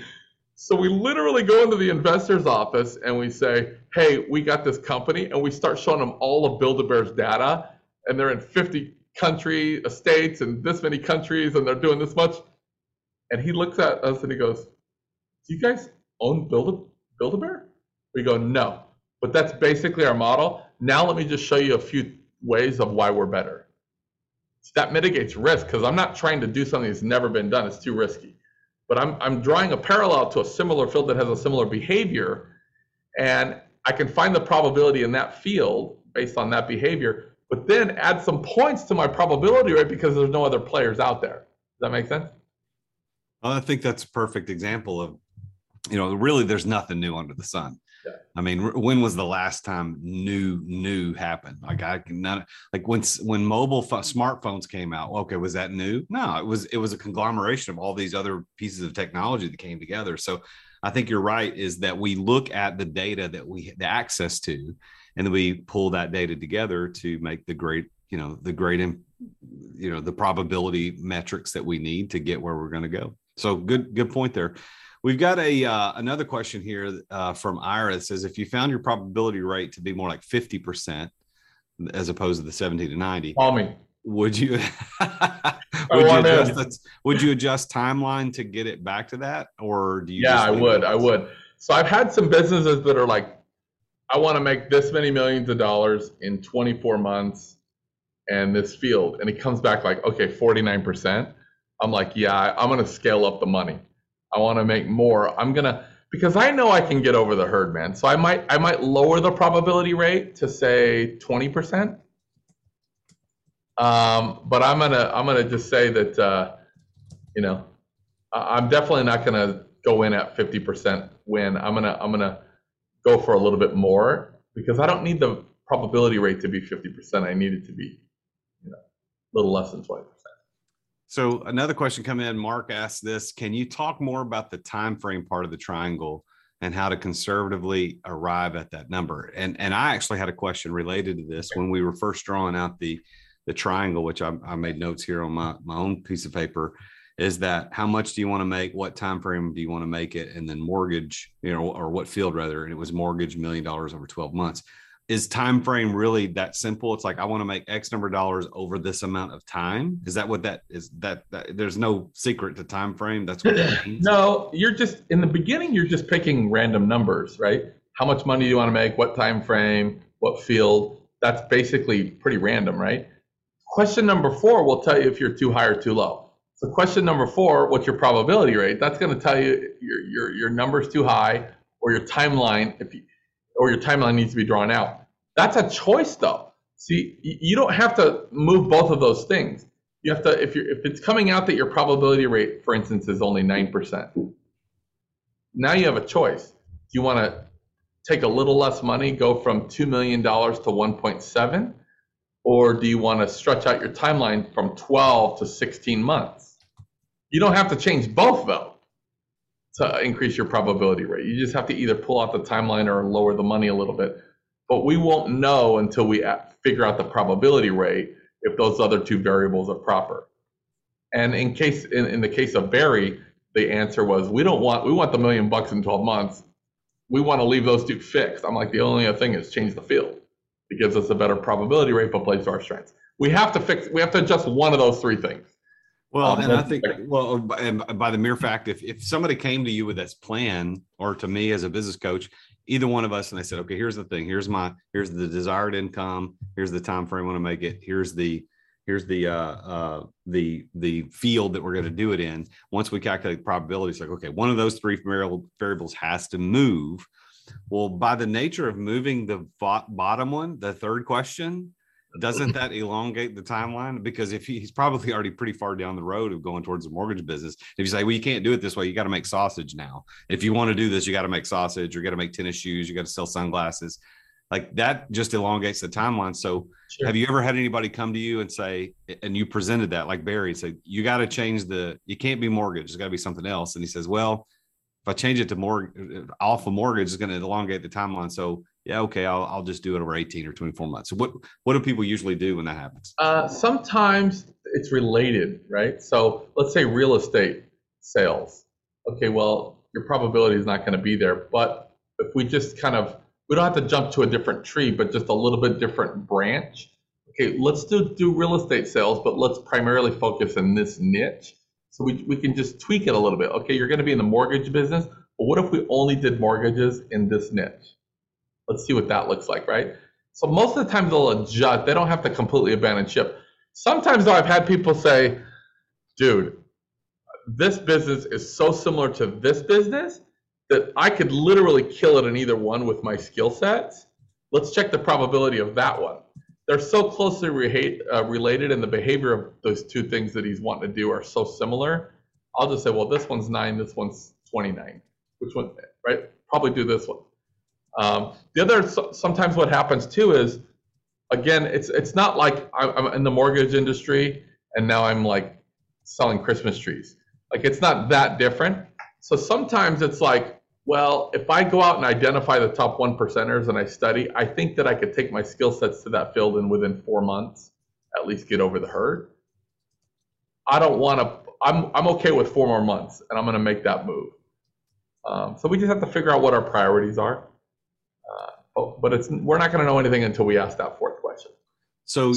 So we literally go into the investor's office and we say, hey, we got this company, and we start showing them all of Build-A-Bear's data, and they're in 50 country, states, and this many countries, and they're doing this much. And he looks at us and he goes, "Do you guys own Build a Build a Bear?" We go, "No, but that's basically our model." Now let me just show you a few ways of why we're better. That mitigates risk because I'm not trying to do something that's never been done. It's too risky. But I'm I'm drawing a parallel to a similar field that has a similar behavior, and I can find the probability in that field based on that behavior but then add some points to my probability rate because there's no other players out there. Does that make sense? I think that's a perfect example of, you know, really there's nothing new under the sun. Yeah. I mean, when was the last time new new happened? Like I can not like when when mobile smartphones came out. Okay, was that new? No, it was it was a conglomeration of all these other pieces of technology that came together. So I think you're right. Is that we look at the data that we the access to, and then we pull that data together to make the great you know the great you know the probability metrics that we need to get where we're going to go so good good point there we've got a uh, another question here uh, from ira that says if you found your probability rate to be more like 50% as opposed to the 70 to 90 call me would you would you adjust would you adjust timeline to get it back to that or do you yeah i would i would so i've had some businesses that are like I want to make this many millions of dollars in 24 months and this field. And it comes back like, okay, 49%. I'm like, yeah, I'm going to scale up the money. I want to make more. I'm to, because I know I can get over the herd, man. So I might I might lower the probability rate to say 20%. Um, but I'm gonna I'm gonna just say that uh, you know I'm definitely not gonna go in at 50% win. I'm gonna I'm gonna go for a little bit more because I don't need the probability rate to be 50%. I need it to be you know a little less than 20%. So another question come in. Mark asked this: Can you talk more about the time frame part of the triangle and how to conservatively arrive at that number? And and I actually had a question related to this when we were first drawing out the the triangle, which I, I made notes here on my my own piece of paper. Is that how much do you want to make? What time frame do you want to make it? And then mortgage, you know, or what field rather? And it was mortgage million dollars over twelve months is time frame really that simple? It's like i want to make x number of dollars over this amount of time? Is that what that is that, that there's no secret to time frame? That's what that means? No you're just in the beginning you're just picking random numbers right? How much money do you want to make what time frame what field that's basically pretty random right? Question number four will tell you if you're too high or too low. So question number four what's your probability rate? That's going to tell you your your your number's too high or your timeline if you or your timeline needs to be drawn out. That's a choice though. See, you don't have to move both of those things. You have to if you if it's coming out that your probability rate, for instance, is only 9%. Now you have a choice. Do you want to take a little less money, go from $2 million to 1.7? Or do you want to stretch out your timeline from 12 to 16 months? You don't have to change both though to increase your probability rate. You just have to either pull out the timeline or lower the money a little bit. But we won't know until we figure out the probability rate if those other two variables are proper. And in case in, in the case of Barry, the answer was we don't want we want the million bucks in 12 months. We want to leave those two fixed. I'm like the only other thing is change the field. It gives us a better probability rate, but plays to our strengths. We have to fix we have to adjust one of those three things. Well, um, and I think, well, and by the mere fact, if, if somebody came to you with this plan, or to me as a business coach, either one of us, and they said, okay, here's the thing, here's my, here's the desired income, here's the time frame I want to make it, here's the, here's the, uh, uh, the, the field that we're going to do it in. Once we calculate probabilities, like, okay, one of those three variables has to move. Well, by the nature of moving the bottom one, the third question, doesn't that elongate the timeline? Because if he, he's probably already pretty far down the road of going towards the mortgage business, if you say, well, you can't do it this way, you got to make sausage now. If you want to do this, you got to make sausage, you got to make tennis shoes, you got to sell sunglasses. Like that just elongates the timeline. So, sure. have you ever had anybody come to you and say, and you presented that like Barry and said, you got to change the, you can't be mortgage, it's got to be something else. And he says, well, if I change it to more uh, off of mortgage, it's going to elongate the timeline. So yeah, okay, I'll, I'll just do it over 18 or 24 months. So what, what do people usually do when that happens? Uh, sometimes it's related, right? So let's say real estate sales. Okay, well, your probability is not going to be there. But if we just kind of, we don't have to jump to a different tree, but just a little bit different branch. Okay, let's do, do real estate sales, but let's primarily focus in this niche. So we, we can just tweak it a little bit. Okay, you're going to be in the mortgage business, but what if we only did mortgages in this niche? Let's see what that looks like, right? So most of the time they'll adjust. They don't have to completely abandon ship. Sometimes though, I've had people say, dude, this business is so similar to this business that I could literally kill it in either one with my skill sets. Let's check the probability of that one. They're so closely re- uh, related, and the behavior of those two things that he's wanting to do are so similar. I'll just say, well, this one's nine, this one's 29. Which one, right? Probably do this one. Um, the other sometimes what happens too is, again, it's it's not like I'm in the mortgage industry and now I'm like selling Christmas trees. Like it's not that different. So sometimes it's like, well, if I go out and identify the top one percenters and I study, I think that I could take my skill sets to that field and within four months at least get over the herd. I don't want to. I'm I'm okay with four more months, and I'm going to make that move. Um, so we just have to figure out what our priorities are. Oh, but it's we're not going to know anything until we ask that fourth question. So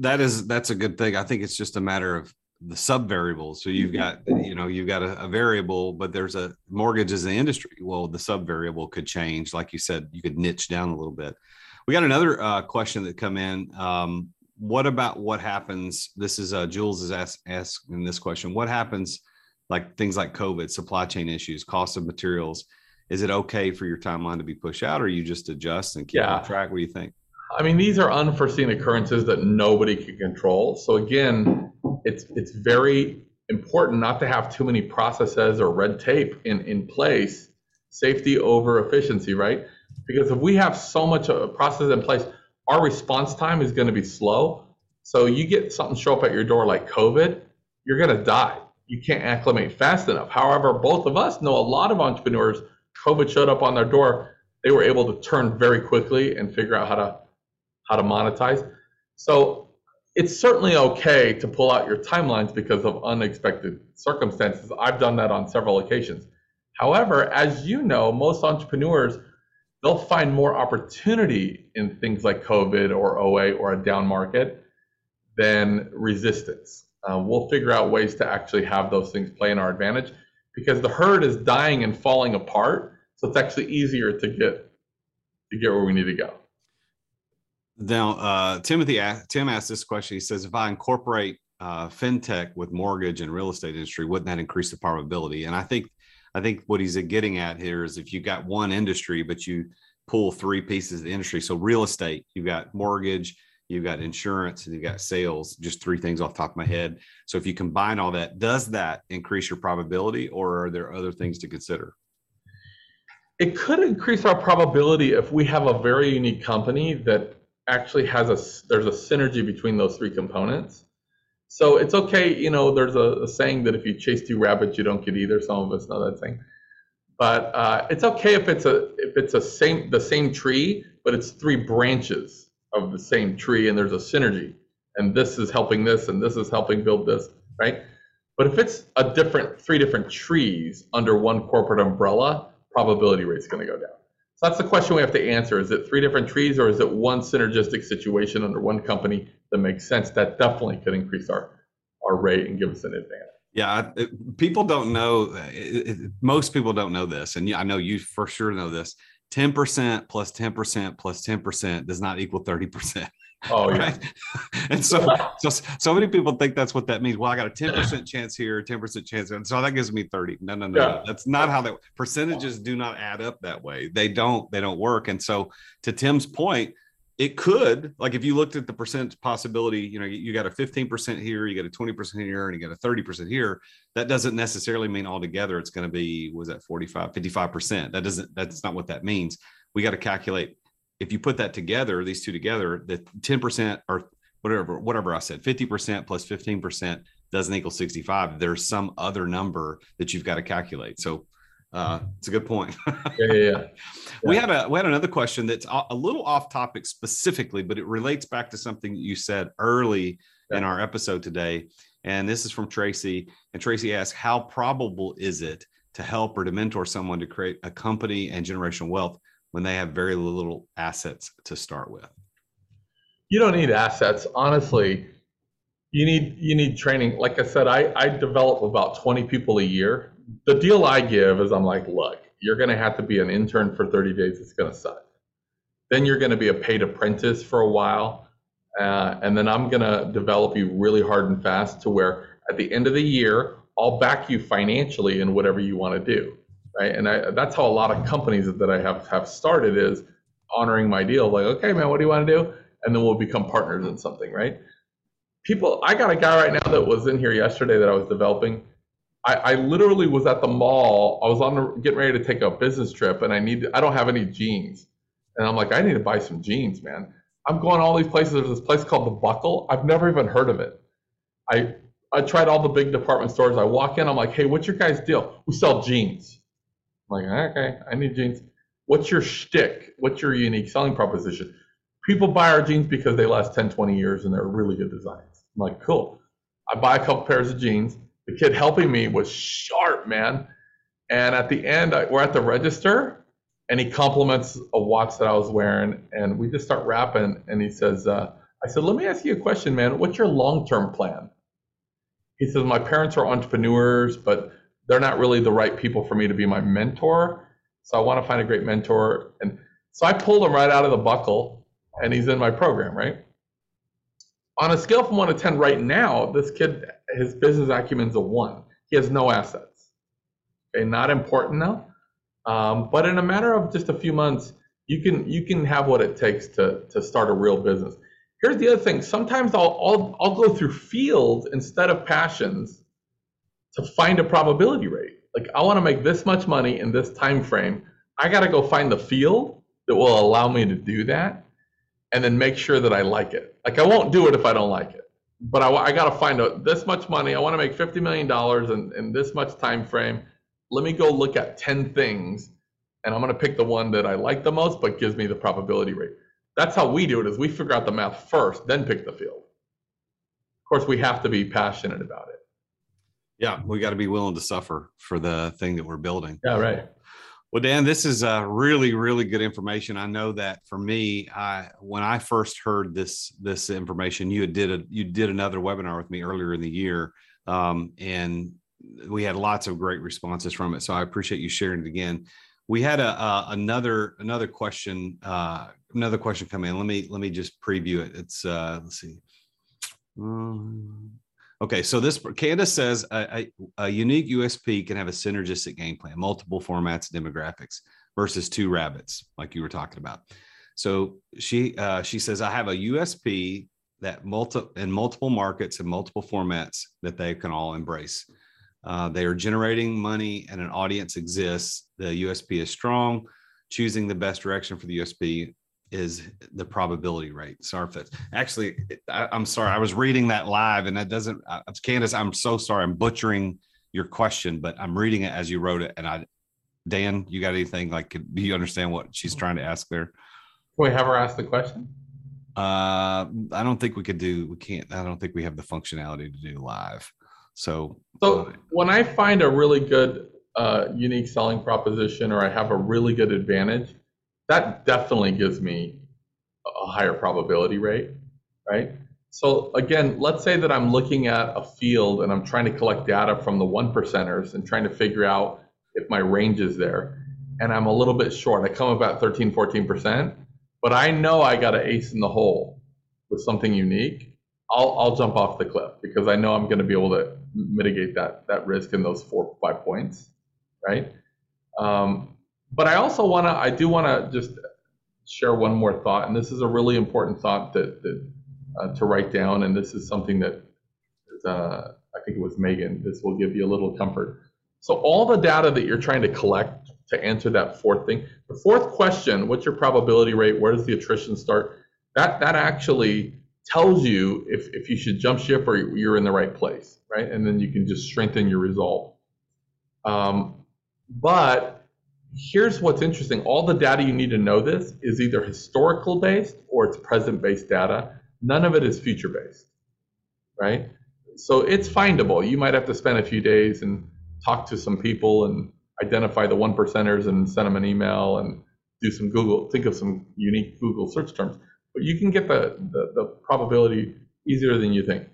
that is that's a good thing. I think it's just a matter of the sub variables. So you've got you know you've got a, a, variable, but there's a mortgage as an industry. Well, the sub variable could change. Like you said, you could niche down a little bit. We got another uh, question that come in. Um, what about what happens? This is uh, Jules is ask, asking this question. What happens like things like COVID, supply chain issues, cost of materials, is it okay for your timeline to be pushed out, or you just adjust and keep yeah. on track? What do you think? I mean, these are unforeseen occurrences that nobody can control. So again, it's it's very important not to have too many processes or red tape in, in place, safety over efficiency, right? Because if we have so much a process in place, our response time is going to be slow. So you get something show up at your door like COVID, you're going to die. You can't acclimate fast enough. However, both of us know a lot of entrepreneurs COVID showed up on their door, they were able to turn very quickly and figure out how to how to monetize. So it's certainly okay to pull out your timelines because of unexpected circumstances. I've done that on several occasions. However, as you know, most entrepreneurs they'll find more opportunity in things like COVID or OA or a down market than resistance. Uh, we'll figure out ways to actually have those things play in our advantage because the herd is dying and falling apart. So it's actually easier to get to get where we need to go. Now, uh, Timothy Tim asked this question. He says, "If I incorporate uh, fintech with mortgage and real estate industry, wouldn't that increase the probability?" And I think, I think what he's getting at here is if you got one industry, but you pull three pieces of the industry. So real estate, you've got mortgage, you've got insurance and you've got sales just three things off top of my head so if you combine all that does that increase your probability or are there other things to consider it could increase our probability if we have a very unique company that actually has a there's a synergy between those three components. So it's okay you know there's a, a saying that if you chase two rabbits you don't get either. Some of us know that saying. But uh, it's okay if it's a if it's a same the same tree but it's three branches of the same tree and there's a synergy. And this is helping this and this is helping build this right? But if it's a different three different trees under one corporate umbrella probability rate is going to go down so that's the question we have to answer is it three different trees or is it one synergistic situation under one company that makes sense that definitely could increase our our rate and give us an advantage yeah, it, people don't know. It, it, most people don't know this, and I know you for sure know this. 10% plus 10% plus 10% does not equal 30%. Oh, right. Yeah. and so, so, so many people think that's what that means. Well, I got a 10% chance here, 10% chance. And so that gives me 30. No, no, no, yeah. no. That's not how that percentages do not add up that way. They don't, they don't work. And so to Tim's point, it could like if you looked at the percent possibility you know you got a 15% here you got a 20% here and you got a 30% here that doesn't necessarily mean altogether it's going to be was that 45 55% that doesn't that's not what that means we got to calculate if you put that together these two together the 10% or whatever whatever i said 50% plus 15% doesn't equal 65 there's some other number that you've got to calculate so uh, it's a good point. yeah, yeah, yeah, We had a we had another question that's a little off topic specifically, but it relates back to something that you said early yeah. in our episode today. And this is from Tracy. And Tracy asks, "How probable is it to help or to mentor someone to create a company and generational wealth when they have very little assets to start with?" You don't need assets, honestly. You need you need training. Like I said, I I develop about twenty people a year the deal I give is I'm like, look, you're going to have to be an intern for 30 days. It's going to suck. Then you're going to be a paid apprentice for a while. Uh, and then I'm going to develop you really hard and fast to where at the end of the year, I'll back you financially in whatever you want to do. Right. And I, that's how a lot of companies that I have have started is honoring my deal. Like, okay, man, what do you want to do? And then we'll become partners in something. Right. People, I got a guy right now that was in here yesterday that I was developing I, I literally was at the mall. I was on the, getting ready to take a business trip, and I need I don't have any jeans, and I'm like, I need to buy some jeans, man. I'm going all these places. There's this place called the Buckle. I've never even heard of it. I I tried all the big department stores. I walk in. I'm like, hey, what's your guys' deal? We sell jeans. Like, okay, I need jeans. What's your shtick? What's your unique selling proposition? People buy our jeans because they last 10, 20 years and they're really good designs. I'm like, cool. I buy a couple pairs of jeans the kid helping me was sharp, man. And at the end, I, we're at the register, and he compliments a watch that I was wearing, and we just start rapping. And he says, uh, "I said, let me ask you a question, man. What's your long-term plan?" He says, "My parents are entrepreneurs, but they're not really the right people for me to be my mentor. So I want to find a great mentor." And so I pulled him right out of the buckle, and he's in my program, right? On a scale from one to ten, right now, this kid his business acumen's a one. he has no assets. Okay, not important now. Um, but in a matter of just a few months, you can you can have what it takes to to start a real business. Here's the other thing. Sometimes I'll I'll I'll go through fields instead of passions to find a probability rate. Like I want to make this much money in this time frame. I got to go find the field that will allow me to do that and then make sure that I like it. Like I won't do it if I don't like it. But I, I got to find out this much money. I want to make $50 million in, in this much time frame. Let me go look at 10 things and I'm going to pick the one that I like the most but gives me the probability rate. That's how we do it is we figure out the math first, then pick the field. Of course, we have to be passionate about it. Yeah, we got to be willing to suffer for the thing that we're building. Yeah, right. Well, Dan, this is uh, really, really good information. I know that for me, I when I first heard this this information, you did a you did another webinar with me earlier in the year, um, and we had lots of great responses from it. So I appreciate you sharing it again. We had a, a another another question uh, another question come in. Let me let me just preview it. It's uh, let's see. Um, Okay, so this Candace says a, a, a, unique USP can have a synergistic game plan, multiple formats demographics versus two rabbits, like you were talking about. So she uh, she says I have a USP that multi in multiple markets and multiple formats that they can all embrace. Uh, they are generating money and an audience exists. The USP is strong. Choosing the best direction for the USP is the probability rate. Sorry if actually, I, am sorry. I was reading that live and that doesn't, uh, Candace, I'm so sorry. I'm butchering your question, but I'm reading it as you wrote it. And I, Dan, you got anything like, do you understand what she's trying to ask there? Can we have her ask the question? Uh, I don't think we could do, we can't, I don't think we have the functionality to do live. So, so uh, when I find a really good, uh, unique selling proposition or I have a really good advantage, that definitely gives me a higher probability rate, right? So again, let's say that I'm looking at a field and I'm trying to collect data from the one percenters and trying to figure out if my range is there. And I'm a little bit short. I come about 13, 14%, but I know I got an ace in the hole with something unique. I'll, I'll jump off the cliff because I know I'm going to be able to mitigate that, that risk in those four, five points, right? Um, but I also want to, I do want to just share one more thought, and this is a really important thought that, that uh, to write down, and this is something that is, uh, I think it was Megan. This will give you a little comfort. So all the data that you're trying to collect to answer that fourth thing, the fourth question, what's your probability rate? Where does the attrition start? That that actually tells you if, if you should jump ship or you're in the right place, right? And then you can just strengthen your result. Um, but here's what's interesting. All the data you need to know this is either historical based or it's present based data. None of it is future based, right? So it's findable. You might have to spend a few days and talk to some people and identify the one percenters and send them an email and do some Google, think of some unique Google search terms. But you can get the, the, the probability easier than you think.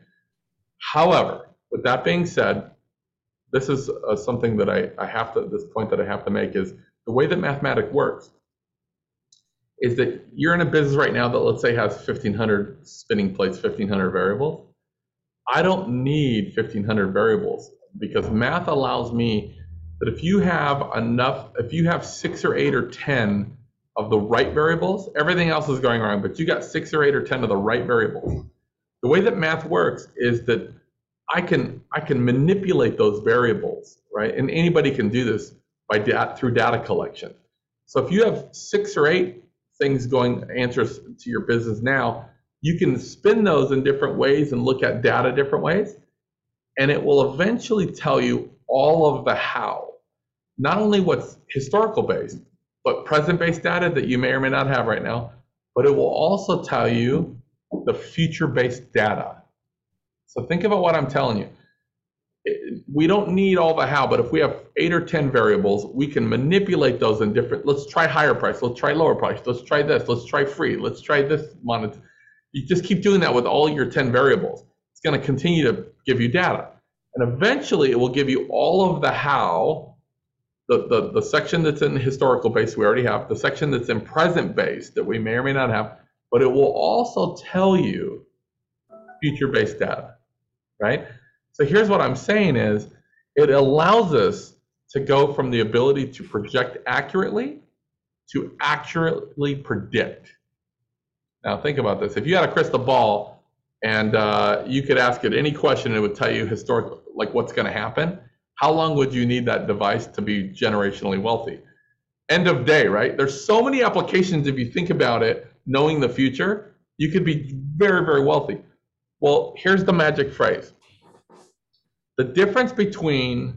However, with that being said, this is uh, something that I, I have to, this point that I have to make is the way that mathematics works is that you're in a business right now that let's say has 1500 spinning plates, 1500 variables. I don't need 1500 variables because math allows me that if you have enough, if you have six or eight or 10 of the right variables, everything else is going wrong, but you got six or eight or 10 of the right variables. The way that math works is that I can I can manipulate those variables, right? And anybody can do this by data through data collection. So if you have six or eight things going answers to your business now, you can spin those in different ways and look at data different ways, and it will eventually tell you all of the how. Not only what's historical based, but present based data that you may or may not have right now, but it will also tell you the future based data. So think about what I'm telling you we don't need all the how, but if we have eight or 10 variables, we can manipulate those in different, let's try higher price, let's try lower price, let's try this, let's try free, let's try this monet. You just keep doing that with all your 10 variables. It's going to continue to give you data. And eventually it will give you all of the how, the, the, the section that's in historical base we already have, the section that's in present base that we may or may not have, but it will also tell you future based data, right? So here's what I'm saying is It allows us to go from the ability to project accurately to accurately predict. Now, think about this. If you had a crystal ball and uh, you could ask it any question, it would tell you historic, like what's going to happen. How long would you need that device to be generationally wealthy? End of day, right? There's so many applications if you think about it, knowing the future, you could be very, very wealthy. Well, here's the magic phrase the difference between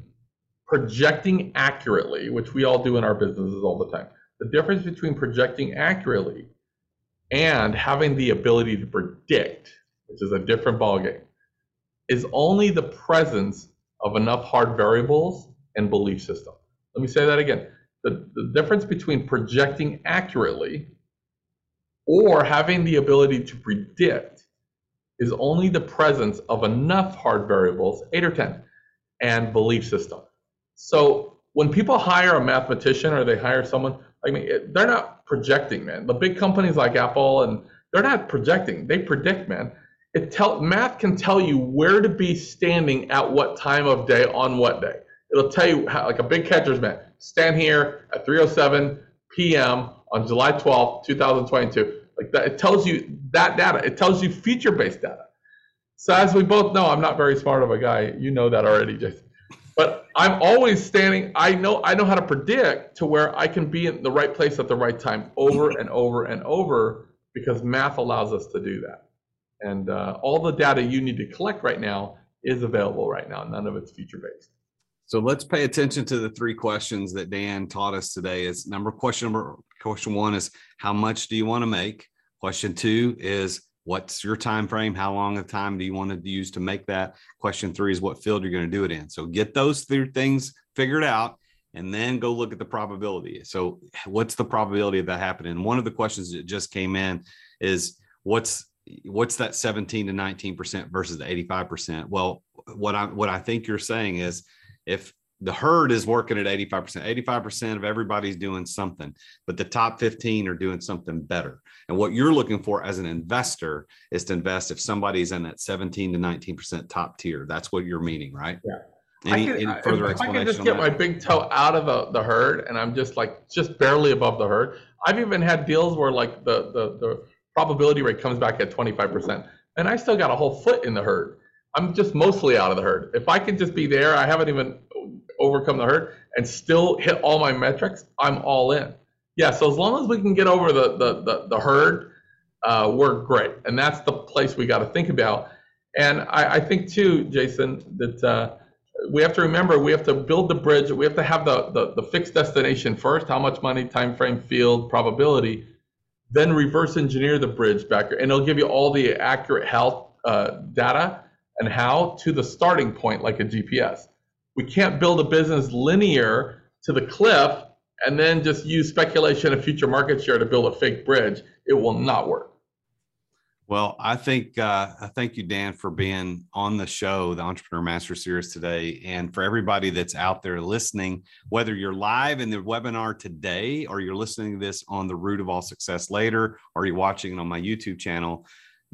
projecting accurately, which we all do in our businesses all the time, the difference between projecting accurately and having the ability to predict, which is a different ballgame, is only the presence of enough hard variables and belief system. Let me say that again. The, the difference between projecting accurately or having the ability to predict is only the presence of enough hard variables, eight or 10, and belief system. So when people hire a mathematician or they hire someone, I mean, they're not projecting, man. The big companies like Apple and they're not projecting; they predict, man. It tell math can tell you where to be standing at what time of day on what day. It'll tell you how, like a big catcher's mitt. Stand here at 3:07 p.m. on July 12th, 2022 like that, it tells you that data. It tells you future-based data. So as we both know, I'm not very smart of a guy. You know that already, Jason. But I'm always standing. I know I know how to predict to where I can be in the right place at the right time over and over and over because math allows us to do that. And uh, all the data you need to collect right now is available right now. None of it's future-based. So let's pay attention to the three questions that Dan taught us today. Is number question number Question one is how much do you want to make? Question two is what's your time frame? How long of time do you want to use to make that? Question three is what field you're going to do it in. So get those three things figured out and then go look at the probability. So what's the probability of that happening? One of the questions that just came in is what's what's that 17 to 19% versus the 85%? Well, what I what I think you're saying is if the herd is working at 85%. 85% of everybody's doing something, but the top 15 are doing something better. And what you're looking for as an investor is to invest if somebody's in that 17 to 19% top tier. That's what you're meaning, right? Yeah. Any, I can, any further if, I can just get my big toe out of the, the herd and I'm just like just barely above the herd. I've even had deals where like the, the, the probability rate comes back at 25% and I still got a whole foot in the herd. I'm just mostly out of the herd. If I can just be there, I haven't even overcome the herd and still hit all my metrics, I'm all in. Yeah, so as long as we can get over the the the, the herd, uh, we're great, and that's the place we got to think about. And I, I think too, Jason, that uh, we have to remember we have to build the bridge. We have to have the, the the fixed destination first. How much money, time frame, field, probability. Then reverse engineer the bridge back, and it'll give you all the accurate health uh, data and how to the starting point, like a GPS. We can't build a business linear to the cliff and then just use speculation of future market share to build a fake bridge. It will not work. Well, I think uh, I thank you, Dan, for being on the show, the Entrepreneur Master Series today, and for everybody that's out there listening. Whether you're live in the webinar today, or you're listening to this on the Root of All Success later, or you're watching it on my YouTube channel,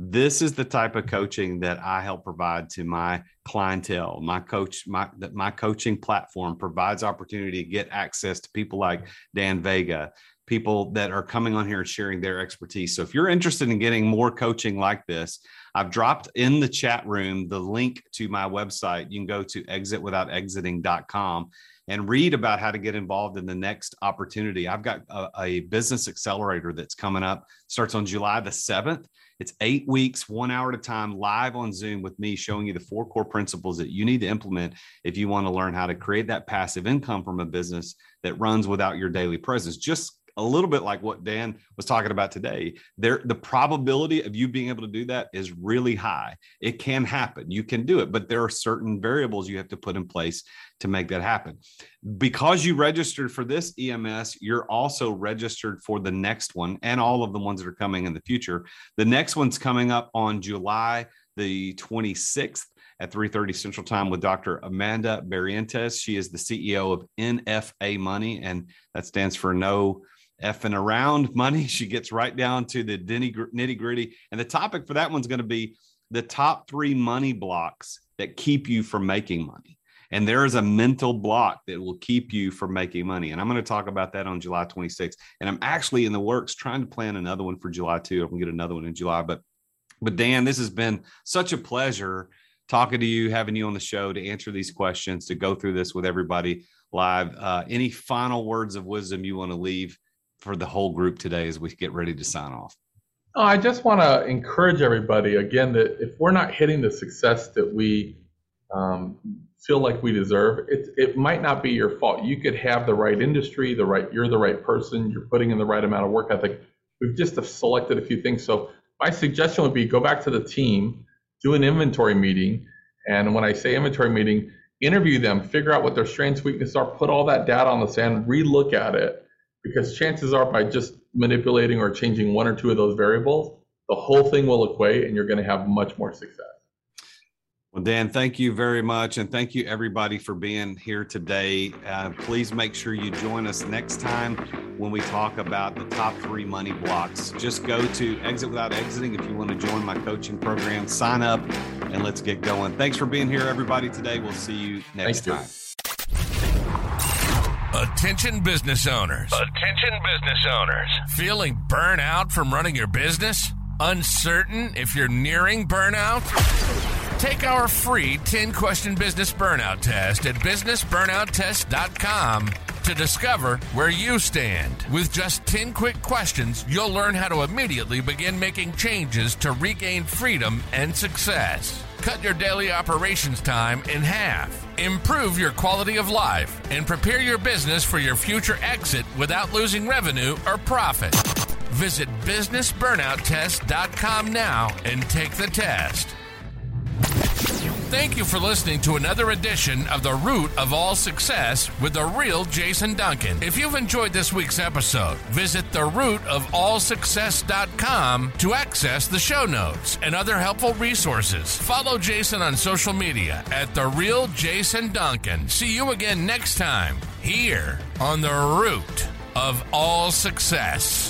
this is the type of coaching that I help provide to my clientele. My coach, my that my coaching platform provides opportunity to get access to people like Dan Vega, people that are coming on here and sharing their expertise. So if you're interested in getting more coaching like this, I've dropped in the chat room the link to my website. You can go to exitwithoutexiting.com and read about how to get involved in the next opportunity. I've got a, a business accelerator that's coming up, starts on July the 7th it's eight weeks, one hour at a time, live on Zoom with me, showing you the four core principles that you need to implement if you want to learn how to create that passive income from a business that runs without your daily presence. Just a little bit like what Dan was talking about today. There, the probability of you being able to do that is really high. It can happen. You can do it, but there are certain variables you have to put in place to make that happen. Because you registered for this EMS, you're also registered for the next one and all of the ones that are coming in the future. The next one's coming up on July the 26th at 3:30 Central Time with Dr. Amanda Barrientos. She is the CEO of NFA Money, and that stands for No effing around money. She gets right down to the nitty gritty. And the topic for that one's going to be the top three money blocks that keep you from making money. And there is a mental block that will keep you from making money. And I'm going to talk about that on July 26th. And I'm actually in the works trying to plan another one for July 2. I'm going to get another one in July. But but Dan, this has been such a pleasure talking to you, having you on the show to answer these questions, to go through this with everybody live. Uh, any final words of wisdom you want to leave for the whole group today as we get ready to sign off? Oh, I just want to encourage everybody again that if we're not hitting the success that we um, feel like we deserve, it, it might not be your fault. You could have the right industry, the right you're the right person, you're putting in the right amount of work ethic. We've just selected a few things. So my suggestion would be go back to the team, do an inventory meeting, and when I say inventory meeting, interview them, figure out what their strengths, weaknesses are, put all that data on the sand, relook at it, because chances are by just manipulating or changing one or two of those variables, the whole thing will equate and you're going to have much more success. Well, Dan, thank you very much. And thank you, everybody, for being here today. Uh, please make sure you join us next time when we talk about the top three money blocks. Just go to Exit Without Exiting if you want to join my coaching program. Sign up and let's get going. Thanks for being here, everybody, today. We'll see you next time. Attention business owners. Attention business owners. Feeling burnout from running your business? Uncertain if you're nearing burnout? Take our free 10 question business burnout test at businessburnouttest.com to discover where you stand. With just 10 quick questions, you'll learn how to immediately begin making changes to regain freedom and success. Cut your daily operations time in half. Improve your quality of life and prepare your business for your future exit without losing revenue or profit. Visit businessburnouttest.com now and take the test. Thank you for listening to another edition of The Root of All Success with the real Jason Duncan. If you've enjoyed this week's episode, visit therootofallsuccess.com to access the show notes and other helpful resources. Follow Jason on social media at The Real Jason Duncan. See you again next time here on The Root of All Success.